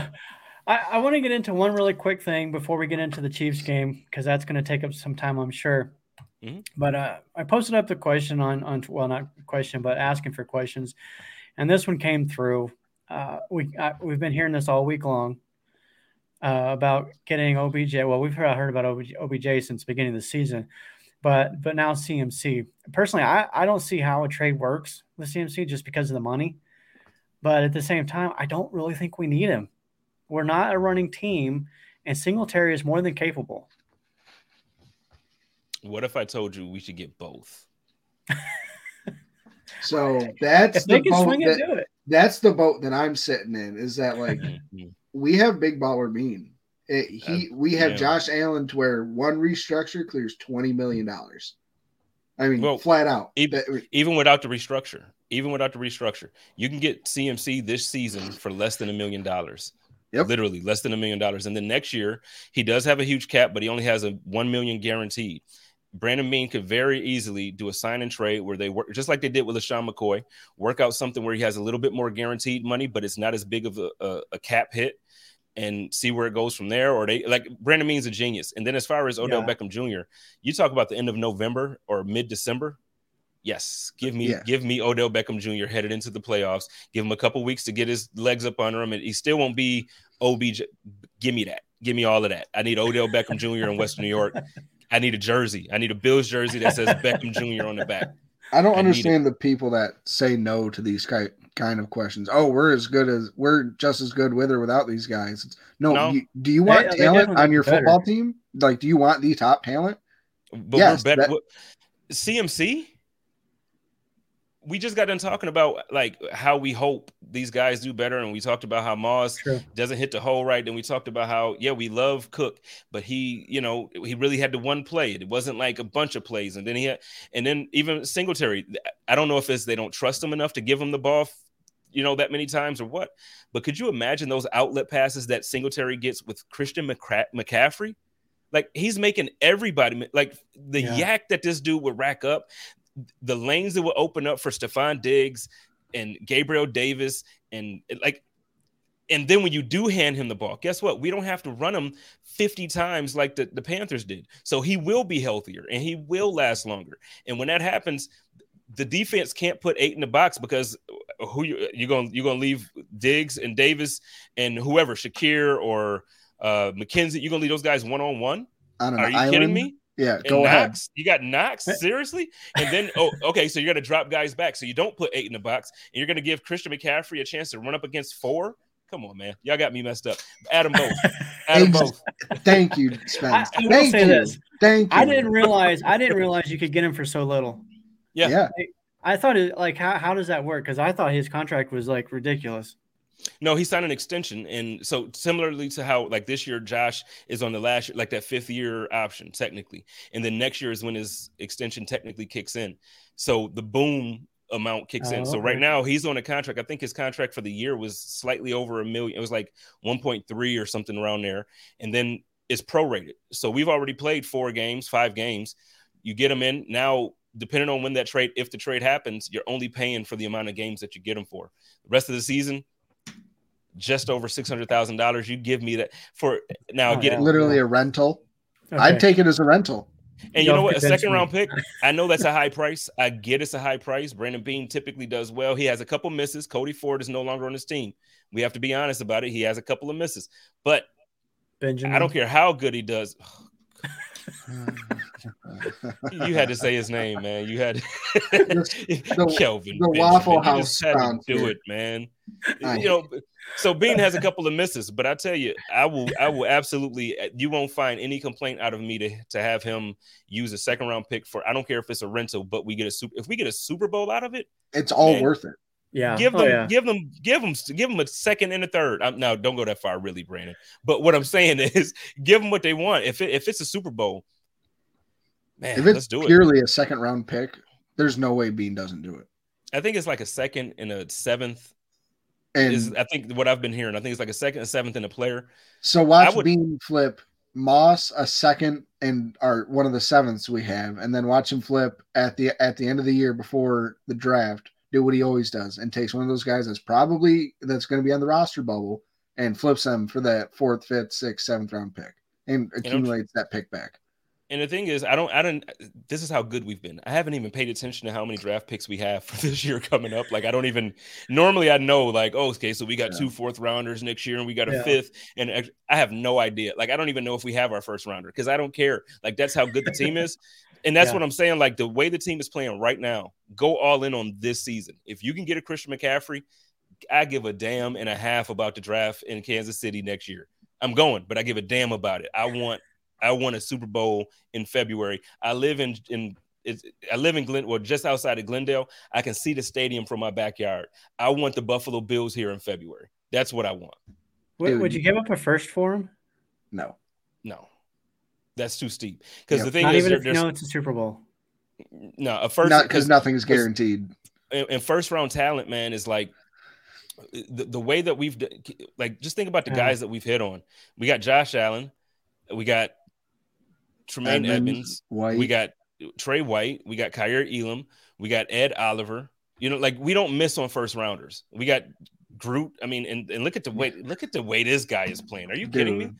I, I want to get into one really quick thing before we get into the Chiefs game because that's going to take up some time, I'm sure. Mm-hmm. But uh, I posted up the question on on well, not question, but asking for questions, and this one came through. Uh, we uh, we've been hearing this all week long uh, about getting OBJ. Well, we've heard, heard about OBJ, OBJ since the beginning of the season, but but now CMC. Personally, I, I don't see how a trade works with CMC just because of the money. But at the same time, I don't really think we need him. We're not a running team, and Singletary is more than capable. What if I told you we should get both? <laughs> so that's the boat that, That's the boat that I'm sitting in. Is that like mm-hmm. we have Big Baller Beane. It, he uh, we have yeah. Josh Allen to where one restructure clears twenty million dollars. I mean, well, flat out. Even, even without the restructure, even without the restructure, you can get CMC this season for less than a million dollars. Yep. Literally less than a million dollars. And then next year, he does have a huge cap, but he only has a one million guaranteed. Brandon Beane could very easily do a sign and trade where they work just like they did with LeSean McCoy, work out something where he has a little bit more guaranteed money, but it's not as big of a, a, a cap hit. and see where it goes from there. Or they like Brandon Beane's a genius. And then as far as Odell Yeah. Beckham Jr., you talk about the end of November or mid December. Yes, give me Yeah. give me Odell Beckham Jr. headed into the playoffs. Give him a couple weeks to get his legs up under him, and he still won't be OBJ. Give me that. Give me all of that. I need Odell Beckham Jr. in Western New York. I need a jersey. I need a Bills jersey that says Beckham Jr. on the back. I don't I understand the people that say no to these ki- kind of questions. Oh, we're as good as we're just as good with or without these guys. It's, no, No. You, do you want They- they talent definitely on your better. football team? Like, do you want the top talent? But Yes, we're better. that- CMC. We just got done talking about like how we hope these guys do better, and we talked about how Moss doesn't hit the hole right. Then we talked about how yeah we love Cook, but he you know he really had the one play. It wasn't like a bunch of plays, and then he had and then even Singletary. I don't know if it's they don't trust him enough to give him the ball, you know that many times or what. But could you imagine those outlet passes that Singletary gets with Christian McCra- McCaffrey? Like he's making everybody like the Yeah. yak that this dude would rack up, the lanes that would open up for Stefon Diggs and Gabriel Davis, and like, and then when you do hand him the ball, guess what? We don't have to run him 50 times like the, the Panthers did. So he will be healthier and he will last longer. And when that happens, the defense can't put eight in the box because who you you're gonna you're gonna leave Diggs and Davis and whoever Shakir or uh McKenzie, you're gonna leave those guys one on one. On an Are you island? kidding me? Yeah, And go ahead. Knox, you got Knox, eh. seriously? And then, oh, <laughs> okay, so you're gonna drop guys back. So you don't put eight in the box, and you're gonna give Christian McCaffrey a chance to run up against four. Come on, man, y'all got me messed up. Add them both. <laughs> Add them Ex- both. Thank you, <laughs> Spence. I, I will Thank say you. this: Thank you. I didn't realize I didn't realize you could get him for so little. Yeah. yeah. I thought it like how how does that work? Because I thought his contract was like ridiculous. No, he signed an extension, and so similarly to how like this year Josh is on the last year, like that fifth year option technically, and then next year is when his extension technically kicks in. So the boom amount kicks in. Oh, So right now he's on a contract. I think his contract for the year was slightly over a million. It was like 1.3 or something around there, and then it's prorated. So we've already played four games, five games. You get them in now. Depending on when that trade, if the trade happens, you're only paying for the amount of games that you get them for. The rest of the season, just over six hundred thousand dollars. You give me that for now. Oh, get it. Literally a rental. Okay. I'd take it as a rental. and you know Y'all what? A second me. round pick. <laughs> I know that's a high price. I get it's a high price. Brandon Beane typically does well. He has a couple misses. Cody Ford is no longer on his team. We have to be honest about it. He has a couple of misses, but Benjamin. I don't care how good he does. <laughs> You had to say his name, man. You had <laughs> the- Kelvin. the Benjamin. Waffle You House just had to do here. it, man. I- you know, so Beane has a couple of misses, but I tell you, I will, I will absolutely. Eh, you won't find any complaint out of me to to have him use a second round pick for. I don't care if it's a rental, but we get a super. If we get a Super Bowl out of it, It's all Man. worth it. Yeah. give Oh, them, yeah. give them, give them, give them a second and a third. I'm, now, don't go that far, really, Brandon. But what I'm saying <laughs> is, give them what they want. If it, if it's a Super Bowl, man, if let's it's do it. purely a second round pick, there's no way Beane doesn't do it. I think it's like a second and a seventh. And Is I think what I've been hearing. I think it's like a second and seventh and a player. so watch would- Beane flip Moss a second and or one of the sevenths we have, and then watch him flip at the at the end of the year before the draft. Do what he always does and takes one of those guys that's probably that's going to be on the roster bubble and flips them for that fourth, fifth, sixth, seventh round pick and accumulates that pick back. And the thing is, I don't, I don't. This is how good we've been. I haven't even paid attention to how many draft picks we have <laughs> for this year coming up. Like, I don't even. Normally, I know, like, oh, okay, so we got Yeah. two fourth rounders next year, and we got a Yeah. fifth, and I have no idea. Like, I don't even know if we have our first rounder because I don't care. Like, that's how good the team <laughs> is, and that's Yeah. what I'm saying. Like, the way the team is playing right now, go all in on this season. If you can get a Christian McCaffrey, I give a damn and a half about the draft in Kansas City next year. I'm going, but I give a damn about it. I want I won a Super Bowl in February. I live in in it's, I live in Glen, well, just outside of Glendale. I can see the stadium from my backyard. I want the Buffalo Bills here in February. That's what I want. Would, Dude. would you give up a first for him? No. No, that's too steep. Because Yep. the thing Not is, even there, if you know it's a Super Bowl. no a first Not because 'cause- nothing is guaranteed. and, and first round talent, man, is like the, the way that we've d- like just think about the Yeah. guys that we've hit on. We got Josh Allen, we got Tremaine Edmonds, White. we got Tre White, we got Kaiir Elam, we got Ed Oliver. You know, like we don't miss on first rounders. We got Groot. I mean, and, and look at the way look at the way this guy is playing. Are you kidding me?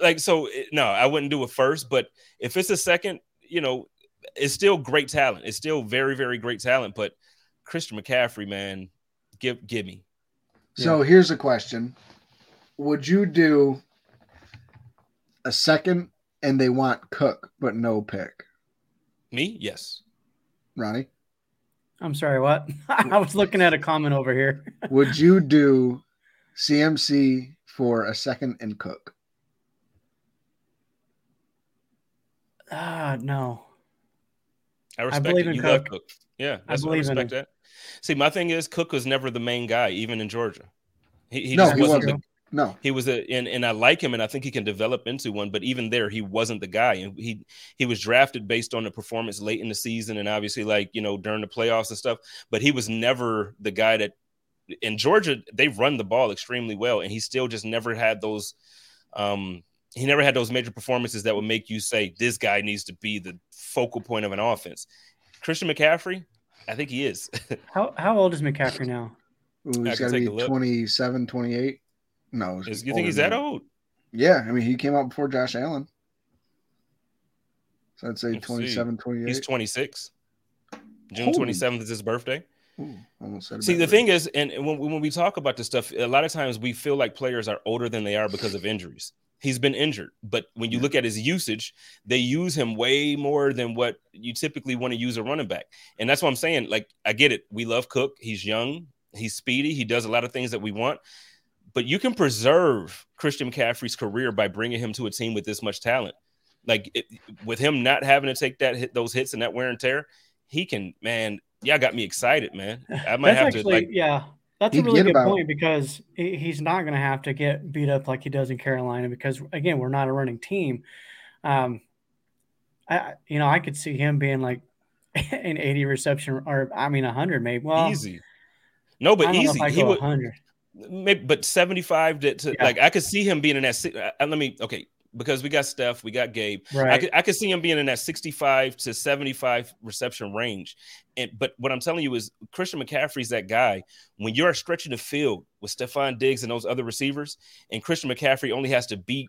Like, so no, I wouldn't do it first, but if it's a second, you know, it's still great talent. It's still very, very great talent. But Christian McCaffrey, man, give give me. So yeah. here's a question: Would you do a second and they want Cook but no pick? Me, yes. Ronnie. I'm sorry, what? <laughs> I was looking at a comment over here. <laughs> Would you do CMC for a second and Cook? Ah, uh, no. I respect I believe it. In you Cook. Cook. Yeah, that's I believe I respect in that. See, my thing is Cook was never the main guy, even in Georgia. He, he no, he wasn't. wasn't. The, no, he was a and, and I like him, and I think he can develop into one. But even there, he wasn't the guy, and he he was drafted based on the performance late in the season, and obviously, like you know, during the playoffs and stuff. But he was never the guy that in Georgia they run the ball extremely well, and he still just never had those. Um, he never had those major performances that would make you say this guy needs to be the focal point of an offense. Christian McCaffrey, I think he is. <laughs> how how old is McCaffrey now? Ooh, he's got to be 27, 28. No, is, you think he's that old? Yeah, I mean he came out before Josh Allen. So I'd say Let's 27, see. 28. He's 26. June 27th is his birthday. Ooh, See, the thing is, and when, when we talk about this stuff, a lot of times we feel like players are older than they are because of injuries he's been injured. But when you look at his usage, they use him way more than what you typically want to use a running back. And that's what I'm saying. Like, I get it. We love Cook. He's young, he's speedy, he does a lot of things that we want. But you can preserve Christian McCaffrey's career by bringing him to a team with this much talent. Like it, with him not having to take that hit, those hits and that wear and tear, he can. Man, yeah, got me excited, man. I might have actually, to like, yeah. That's a really good point because he's not going to have to get beat up like he does in Carolina because again, we're not a running team. Um, I you know I could see him being like <laughs> an 80 reception or I mean 100 maybe. Well, easy. No, but easy. he would 100. Maybe, but 75 to, to yeah. like I could see him being in that. Uh, let me okay because we got Steph, we got Gabe. Right. I could, I could see him being in that 65 to 75 reception range. And but what I'm telling you is Christian McCaffrey's that guy. When you're stretching the field with Stefon Diggs and those other receivers, and Christian McCaffrey only has to beat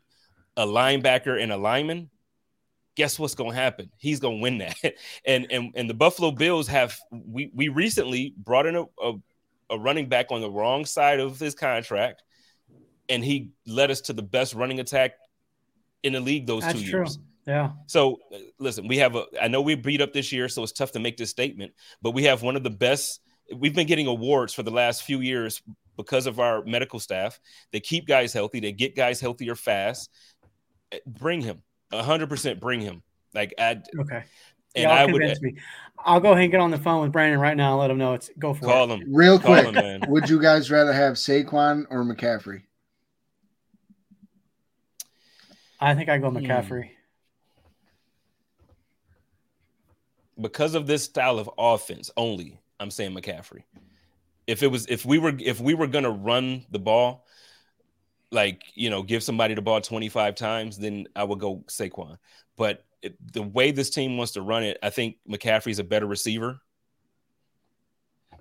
a linebacker and a lineman, guess what's going to happen? He's going to win that. <laughs> and and and the Buffalo Bills have we we recently brought in a, a, a running back on the wrong side of his contract, and he led us to the best running attack in the league those That's two true. years. Yeah. So listen, we have a. I know we beat up this year, so it's tough to make this statement, but we have one of the best. We've been getting awards for the last few years because of our medical staff. They keep guys healthy. They get guys healthier fast. Bring him, hundred percent. Bring him. Like add. Okay. And yeah, I would. Me. I'll go ahead and get on the phone with Brandon right now. And let him know it's go for call it. him real quick. Him, would you guys rather have Saquon or McCaffrey? I think I go hmm. McCaffrey. Because of this style of offense only, I'm saying McCaffrey. If it was if we were if we were gonna run the ball, like you know, give somebody the ball 25 times, then I would go Saquon. But it, the way this team wants to run it, I think McCaffrey's a better receiver.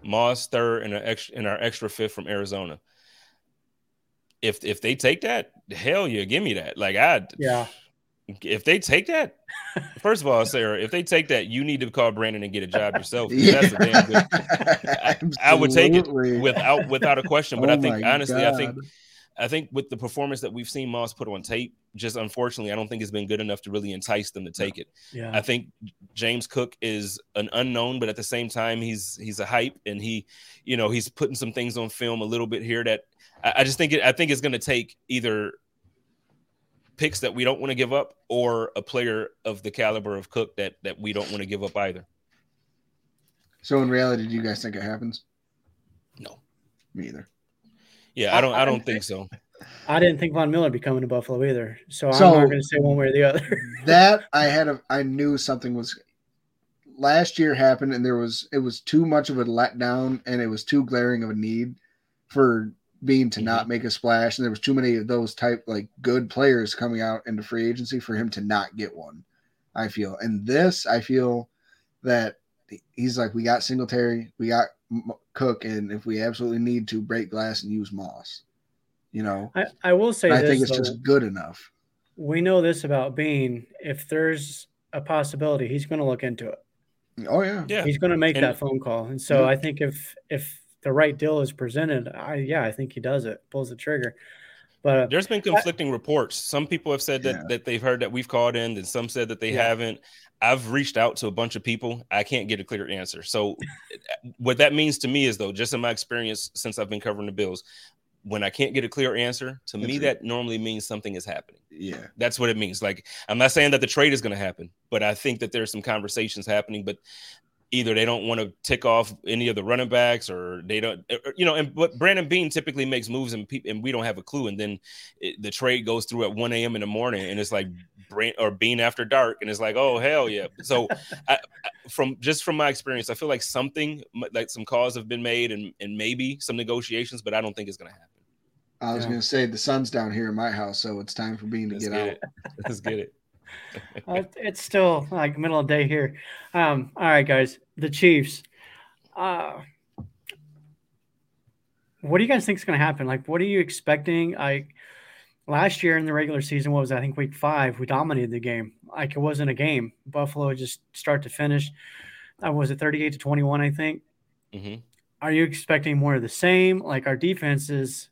Moss third and, extra, and our extra fifth from Arizona if if they take that, hell yeah, give me that. Like I yeah. If they take that, <laughs> first of all, Sarah, if they take that, you need to call Brandon and get a job yourself. Yeah. That's a damn good. <laughs> I, I, would take it without without a question. But oh I think honestly, God. I think I think with the performance that we've seen Moss put on tape, just unfortunately, I don't think it's been good enough to really entice them to take it. Yeah. I think James Cook is an unknown, but at the same time, he's he's a hype, and he, you know, he's putting some things on film a little bit here that I, I just think it. I think it's going to take either picks that we don't want to give up or a player of the caliber of Cook that that we don't want to give up either. So in reality, do you guys think it happens? No, me either. Yeah, I don't. I, don't think so. I didn't think Von Miller would be coming to Buffalo either. So, so I'm not going to say one way or the other. <laughs> that I had a, I knew something was last year happened, and there was it was too much of a letdown, and it was too glaring of a need for Beane to mm-hmm. not make a splash, and there was too many of those type like good players coming out into free agency for him to not get one. I feel, and this I feel that he's like, we got Singletary, we got Cook, and if we absolutely need to break glass and use Moss, you know, I, I will say, I think it's though. just good enough. we know this about Beane. If there's a possibility, he's going to look into it. Oh yeah, Yeah. He's going to make And- that phone call. And so Yeah. I think if if the right deal is presented, I yeah, I think he does it, pulls the trigger. But There's been conflicting reports. Some people have said that Yeah. that they've heard that we've called in, and some said that they Yeah. haven't. I've reached out to a bunch of people. I can't get a clear answer. So, <laughs> what that means to me is, though, just in my experience since I've been covering the Bills, when I can't get a clear answer, to me that normally means something is happening. yeah. That's what it means. Like I'm not saying that the trade is going to happen, but I think that there's some conversations happening. But either they don't want to tick off any of the running backs, or they don't, uh, uh, you know. And but Brandon Beane typically makes moves, and pe- and we don't have a clue. And then it, the trade goes through at 1 a.m. in the morning, and it's like Brandon Beane after dark, and it's like, oh hell yeah. So <laughs> I, I- from just from my experience, I feel like something like some calls have been made, and and maybe some negotiations, but I don't think it's going to happen. I was Yeah. gonna say the sun's down here in my house, so it's time for Beane to Let's get get out. Let's get it. <laughs> uh, it's still like middle of the day here. Um, all right, guys, the Chiefs. Uh, what do you guys think is going to happen? Like, what are you expecting? I last year in the regular season, what was that? I think week five, we dominated the game. Like it wasn't a game. Buffalo just start to finish. Uh, was it thirty-eight to twenty-one? I think. hmm Are you expecting more of the same? Like our defense is,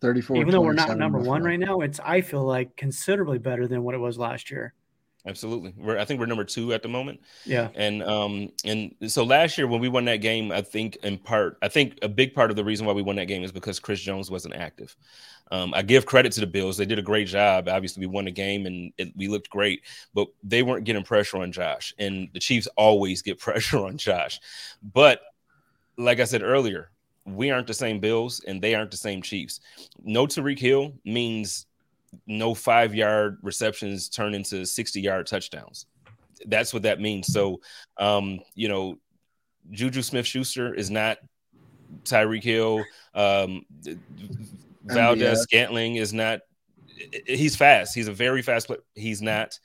34. even though we're not 27 number one right now, it's I feel like considerably better than what it was last year. Absolutely. We're I think we're number two at the moment. Yeah. And um and so last year when we won that game, I think in part, I think a big part of the reason why we won that game is because Chris Jones wasn't active. Um, I give credit to the Bills; they did a great job. Obviously, we won the game and it, we looked great, but they weren't getting pressure on Josh. And the Chiefs always get <laughs> pressure on Josh. But like I said earlier, we aren't the same Bills and they aren't the same Chiefs. No Tyreek Hill means no five yard receptions turn into 60 yard touchdowns. That's what that means. So, um, you know, Juju Smith Schuster is not Tyreek Hill. Um, Valdes. Scantling is not, he's fast. He's a very fast player. He's not.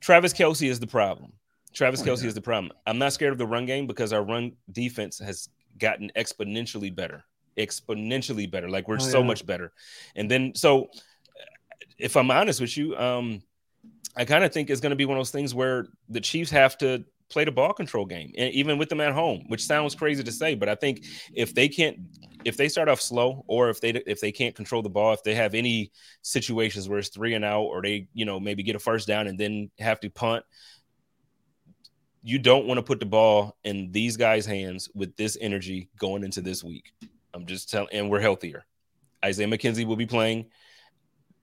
Travis Kelce is the problem. Travis Oh, Kelce yeah. is the problem. I'm not scared of the run game because our run defense has gotten exponentially better. Exponentially better. Like we're Oh, so yeah. much better. And then, so if I'm honest with you, um, I kind of think it's going to be one of those things where the Chiefs have to play the ball control game, and even with them at home, which sounds crazy to say, but I think if they can't, if they start off slow, or if they if they can't control the ball, if they have any situations where it's three and out, or they you know maybe get a first down and then have to punt, you don't want to put the ball in these guys' hands with this energy going into this week. I'm just telling, and we're healthier. Isaiah McKenzie will be playing.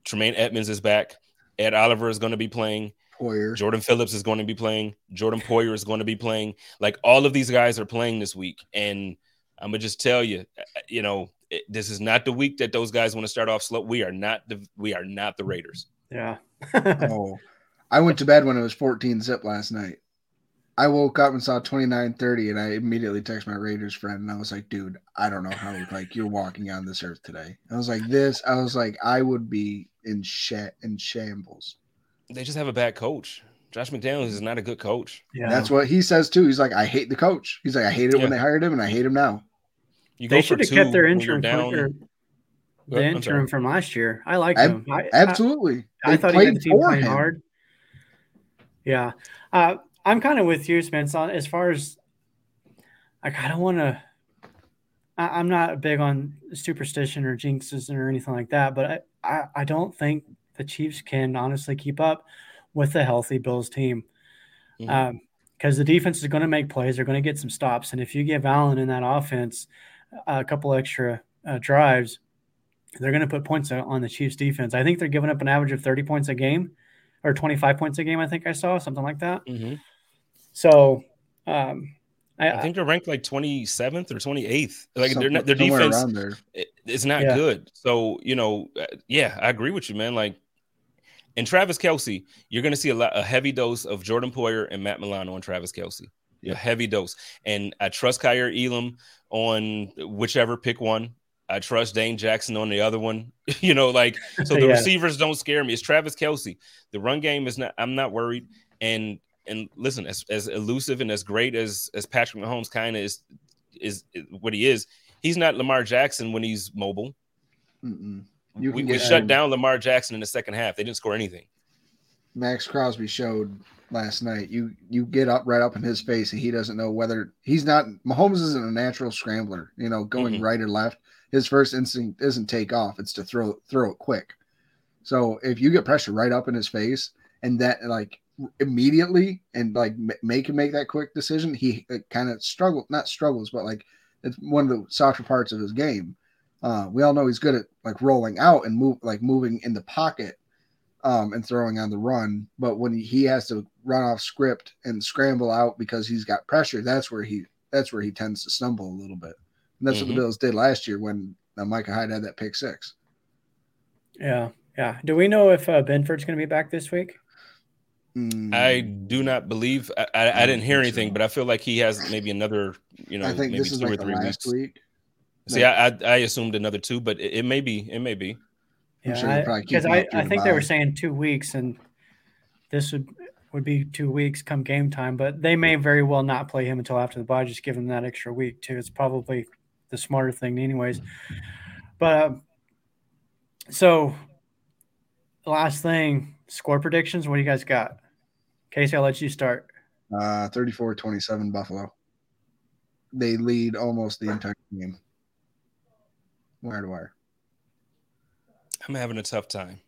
Tremaine Edmonds is back. Ed Oliver is going to be playing. Poyer. Jordan Phillips is going to be playing. Jordan Poyer is going to be playing. Like all of these guys are playing this week. And I'm going to just tell you, uh, you know, it- this is not the week that those guys want to start off slow. We are not the we are not the Raiders. Yeah. <laughs> Oh, I went to bed when it was 14 zip last night. I woke up and saw 29:30, and I immediately texted my Raiders friend, and I was like, "Dude, I don't know how like you're walking on this earth today." I was like, "This," I was like, "I would be in sh- in shambles." They just have a bad coach. Josh McDaniels is not a good coach. yeah. That's what he says too. He's like, "I hate the coach." He's like, "I hated it Yeah. when they hired him, and I hate him now." You they should have kept their interim down. the I'm interim sorry. from last year. I like Ab- him. I, I- Absolutely, I, They thought he had the played team for playing him. hard. Yeah. Uh, I'm kind of with you, Spence, on as far as like I don't want to. I'm not big on superstition or jinxes or anything like that, but I, I, don't think the Chiefs can honestly keep up with a healthy Bills team. Because the defense is going to make plays. They're going to get some stops. And if you give Allen in that offense a couple extra uh, drives, they're going to put points on the Chiefs defense. I think they're giving up an average of 30 points a game or 25 points a game. I think I saw something like that. Mhm. So, um, I, I think they're ranked like 27th or 28th. Like they're not, their somewhere defense around there. it- it's not Yeah. good. So you know, uh, yeah, I agree with you, man. Like, and Travis Kelce, you're going to see a lot a heavy dose of Jordan Poyer and Matt Milano on Travis Kelce. Yeah. A heavy dose, and I trust Kaiir Elam on whichever pick one. I trust Dane Jackson on the other one. <laughs> you know, like so the <laughs> Yeah. receivers don't scare me. It's Travis Kelce. The run game is not. I'm not worried, and and listen, as, as elusive and as great as as Patrick Mahomes kind of is, is, is what he is, he's not Lamar Jackson when he's mobile. Mm-mm. We, we get- shut um, down Lamar Jackson in the second half. They didn't score anything. Maxx Crosby showed last night. You you get up right up in his face, and he doesn't know whether he's not. Mahomes isn't a natural scrambler. You know, going Mhm. right or left. His first instinct isn't take off; it's to throw throw it quick. So if you get pressure right up in his face, and that like immediately, and like make him make that quick decision, he kind of struggle not struggles, but like it's one of the softer parts of his game. Uh, we all know he's good at like rolling out and move like moving in the pocket um, and throwing on the run. But when he has to run off script and scramble out because he's got pressure, that's where he that's where he tends to stumble a little bit. And that's what Mhm. the Bills did last year when uh, Micah Hyde had that pick six. Yeah, yeah. Do we know if uh, Benford's going to be back this week? Mm, I do not believe. I, I, I I didn't hear anything, so. but I feel like he has maybe another. You know, I think maybe this is two or like the three last weeks. week. See, I, I I assumed another two, but it, it may be. It may be. I'm Yeah, sure they'll probably keep because him I, up I think they were saying two weeks, and this would would be two weeks come game time. But they may very well not play him until after the bye, just give him that extra week too. It's probably the smarter thing, anyways. But uh, so last thing, score predictions. What do you guys got? Casey, I'll let you start. Uh, 34-27 Buffalo. They lead almost the entire game. Wire to wire. I'm having a tough time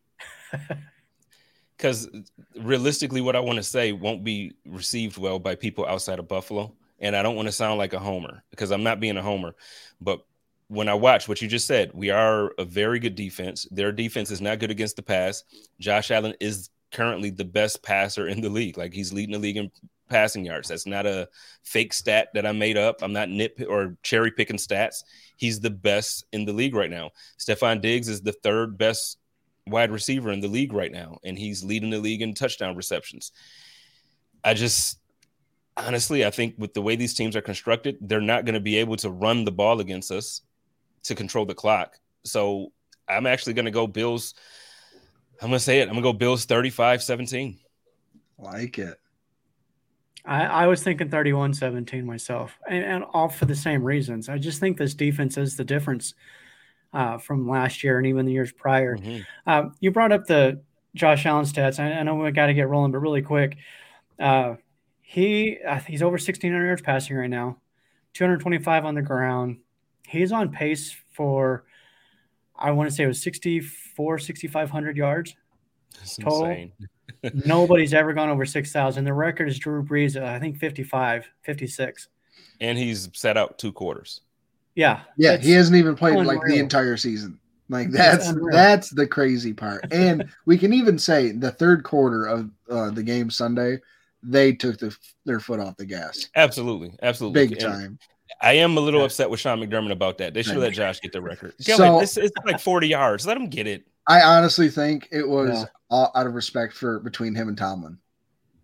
<laughs> because realistically, what I want to say won't be received well by people outside of Buffalo, and I don't want to sound like a homer because I'm not being a homer. But when I watch what you just said, we are a very good defense. Their defense is not good against the pass. Josh Allen is currently the best passer in the league. Like he's leading the league in passing yards. That's not a fake stat that I made up. I'm not nit or cherry picking stats. He's the best in the league right now. Stefon Diggs is the third best wide receiver in the league right now, and he's leading the league in touchdown receptions. I just honestly, I think with the way these teams are constructed, they're not going to be able to run the ball against us to control the clock. So I'm actually going to go Bills. I'm going to say it. I'm going to go Bills 35 17. Like it. I, I was thinking 31 17 myself, and, and all for the same reasons. I just think this defense is the difference uh, from last year and even the years prior. Mhm. Uh, you brought up the Josh Allen stats. I, I know we got to get rolling, but really quick, uh, he uh, he's over 1,600 yards passing right now, 225 on the ground. He's on pace for, I want to say it was 64, 6,500 yards. It's Total. insane. <laughs> Nobody's ever gone over 6,000. The record is Drew Brees, uh, I think 55, 56. And he's set out two quarters. Yeah. Yeah, he hasn't even played like the entire season. Like that's that's the crazy part. And we can even say the third quarter of uh, the game Sunday, they took the, their foot off the gas, Absolutely. Absolutely. big And time. I am a little Yeah. upset with Sean McDermott about that. They should let Josh get the record. So- So, it's, it's like 40 yards. Let him get it. I honestly think it was Yeah. all out of respect for between him and Tomlin.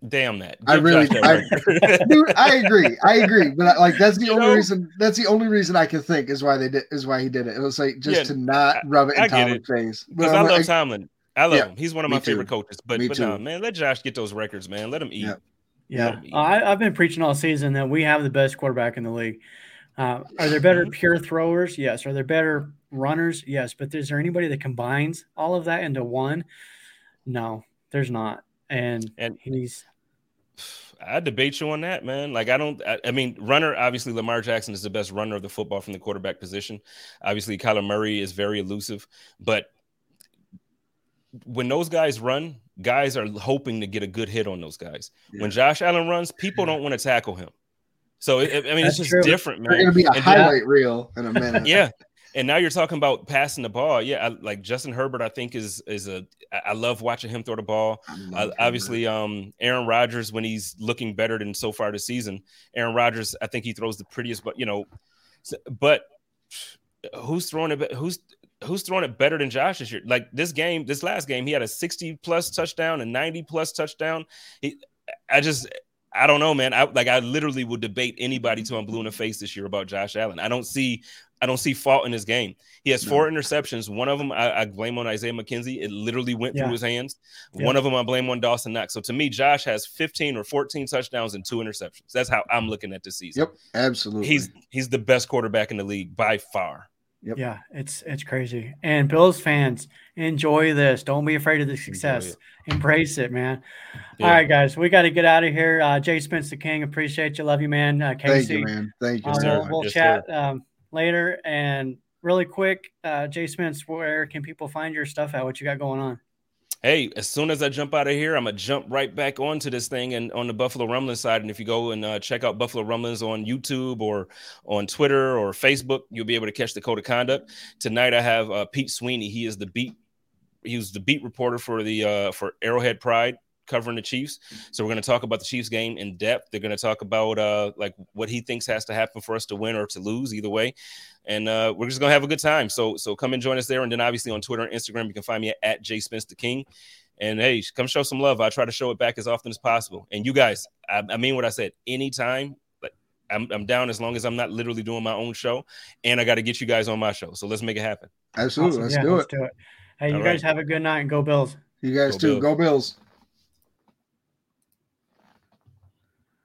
Damn that. I really- Josh that record. <laughs> Dude, I agree. I agree. But like that's the You only know? reason that's the only reason I can think is why they did is why he did it. It was like just Yeah, to not rub it in Tomlin's face. Because I'm I love like, Tomlin. I love Yeah, him. He's one of my favorite coaches. But Me but too. no, man, let Josh get those records, man. Let him eat. Yeah. Yeah. Let him eat. I, I've been preaching all season that we have the best quarterback in the league. Uh, are there better Mhm. pure throwers? Yes. Are there better runners? Yes. But is there anybody that combines all of that into one? No, there's not. And, And- he's, I debate you on that, man. Like I don't. I, I mean, runner. Obviously, Lamar Jackson is the best runner of the football from the quarterback position. Obviously, Kyler Murray is very elusive, but when those guys run, guys are hoping to get a good hit on those guys. When Josh Allen runs, people don't want to tackle him. So it, I mean, That's it's just true. different, they're man. gonna be a And highlight reel in a <laughs> minute. yeah and now you're talking about passing the ball yeah I, like justin herbert i think is is a. I love watching him throw the ball I love uh, obviously um aaron rodgers when he's looking better than so far this season aaron rodgers i think he throws the prettiest but you know but who's throwing it be- who's who's throwing it better than josh this year like this game this last game he had a 60 plus touchdown and 90 plus touchdown he i just I don't know, man. I like I literally would debate anybody to I'm blue in the face this year about Josh Allen. I don't see I don't see fault in his game. He has four no. interceptions. One of them I, I, blame on Isaiah McKenzie. It literally went yeah. through his hands. Yeah. One of them I blame on Dawson Knox. So to me, Josh has 15 or 14 touchdowns and two interceptions. That's how I'm looking at this season. Yep, absolutely. He's he's the best quarterback in the league by far. Yep. Yeah, it's it's crazy. And Bills fans, enjoy this. Don't be afraid of the success. Embrace it, man. Yeah. All right, guys, we got to get out of here. Uh, Jay Spence the King, appreciate you. Love you, man. Uh, Casey, Thank you, man. Thank you. Uh, we'll, we'll yes, chat um, later. And really quick, uh, Jay Spence, where can people find your stuff at? What you got going on? Hey, as soon as I jump out of here, I'm gonna jump right back onto this thing and on the Buffalo Rumblings side. And if you go and uh, check out Buffalo Rumblings on YouTube or on Twitter or Facebook, you'll be able to catch the code of conduct. Tonight, I have uh, Pete Sweeney. He is the beat. He was the beat reporter for the uh, for Arrowhead Pride covering the Chiefs. So we're going to talk about the Chiefs game in depth. They're going to talk about uh, like what he thinks has to happen for us to win or to lose, either way. And uh, we're just going to have a good time. So so come and join us there. And then obviously on Twitter and Instagram, you can find me at, at J Spence King. And hey, come show some love. I try to show it back as often as possible. And you guys, I, I mean what I said. Anytime, like I'm, I'm down as long as I'm not literally doing my own show, and I got to get you guys on my show. So let's make it happen. Absolutely, awesome. let's, yeah, do let's, do it. Hey, you All guys right. have a good night and go Bills. You guys go too. Bills. Go Bills.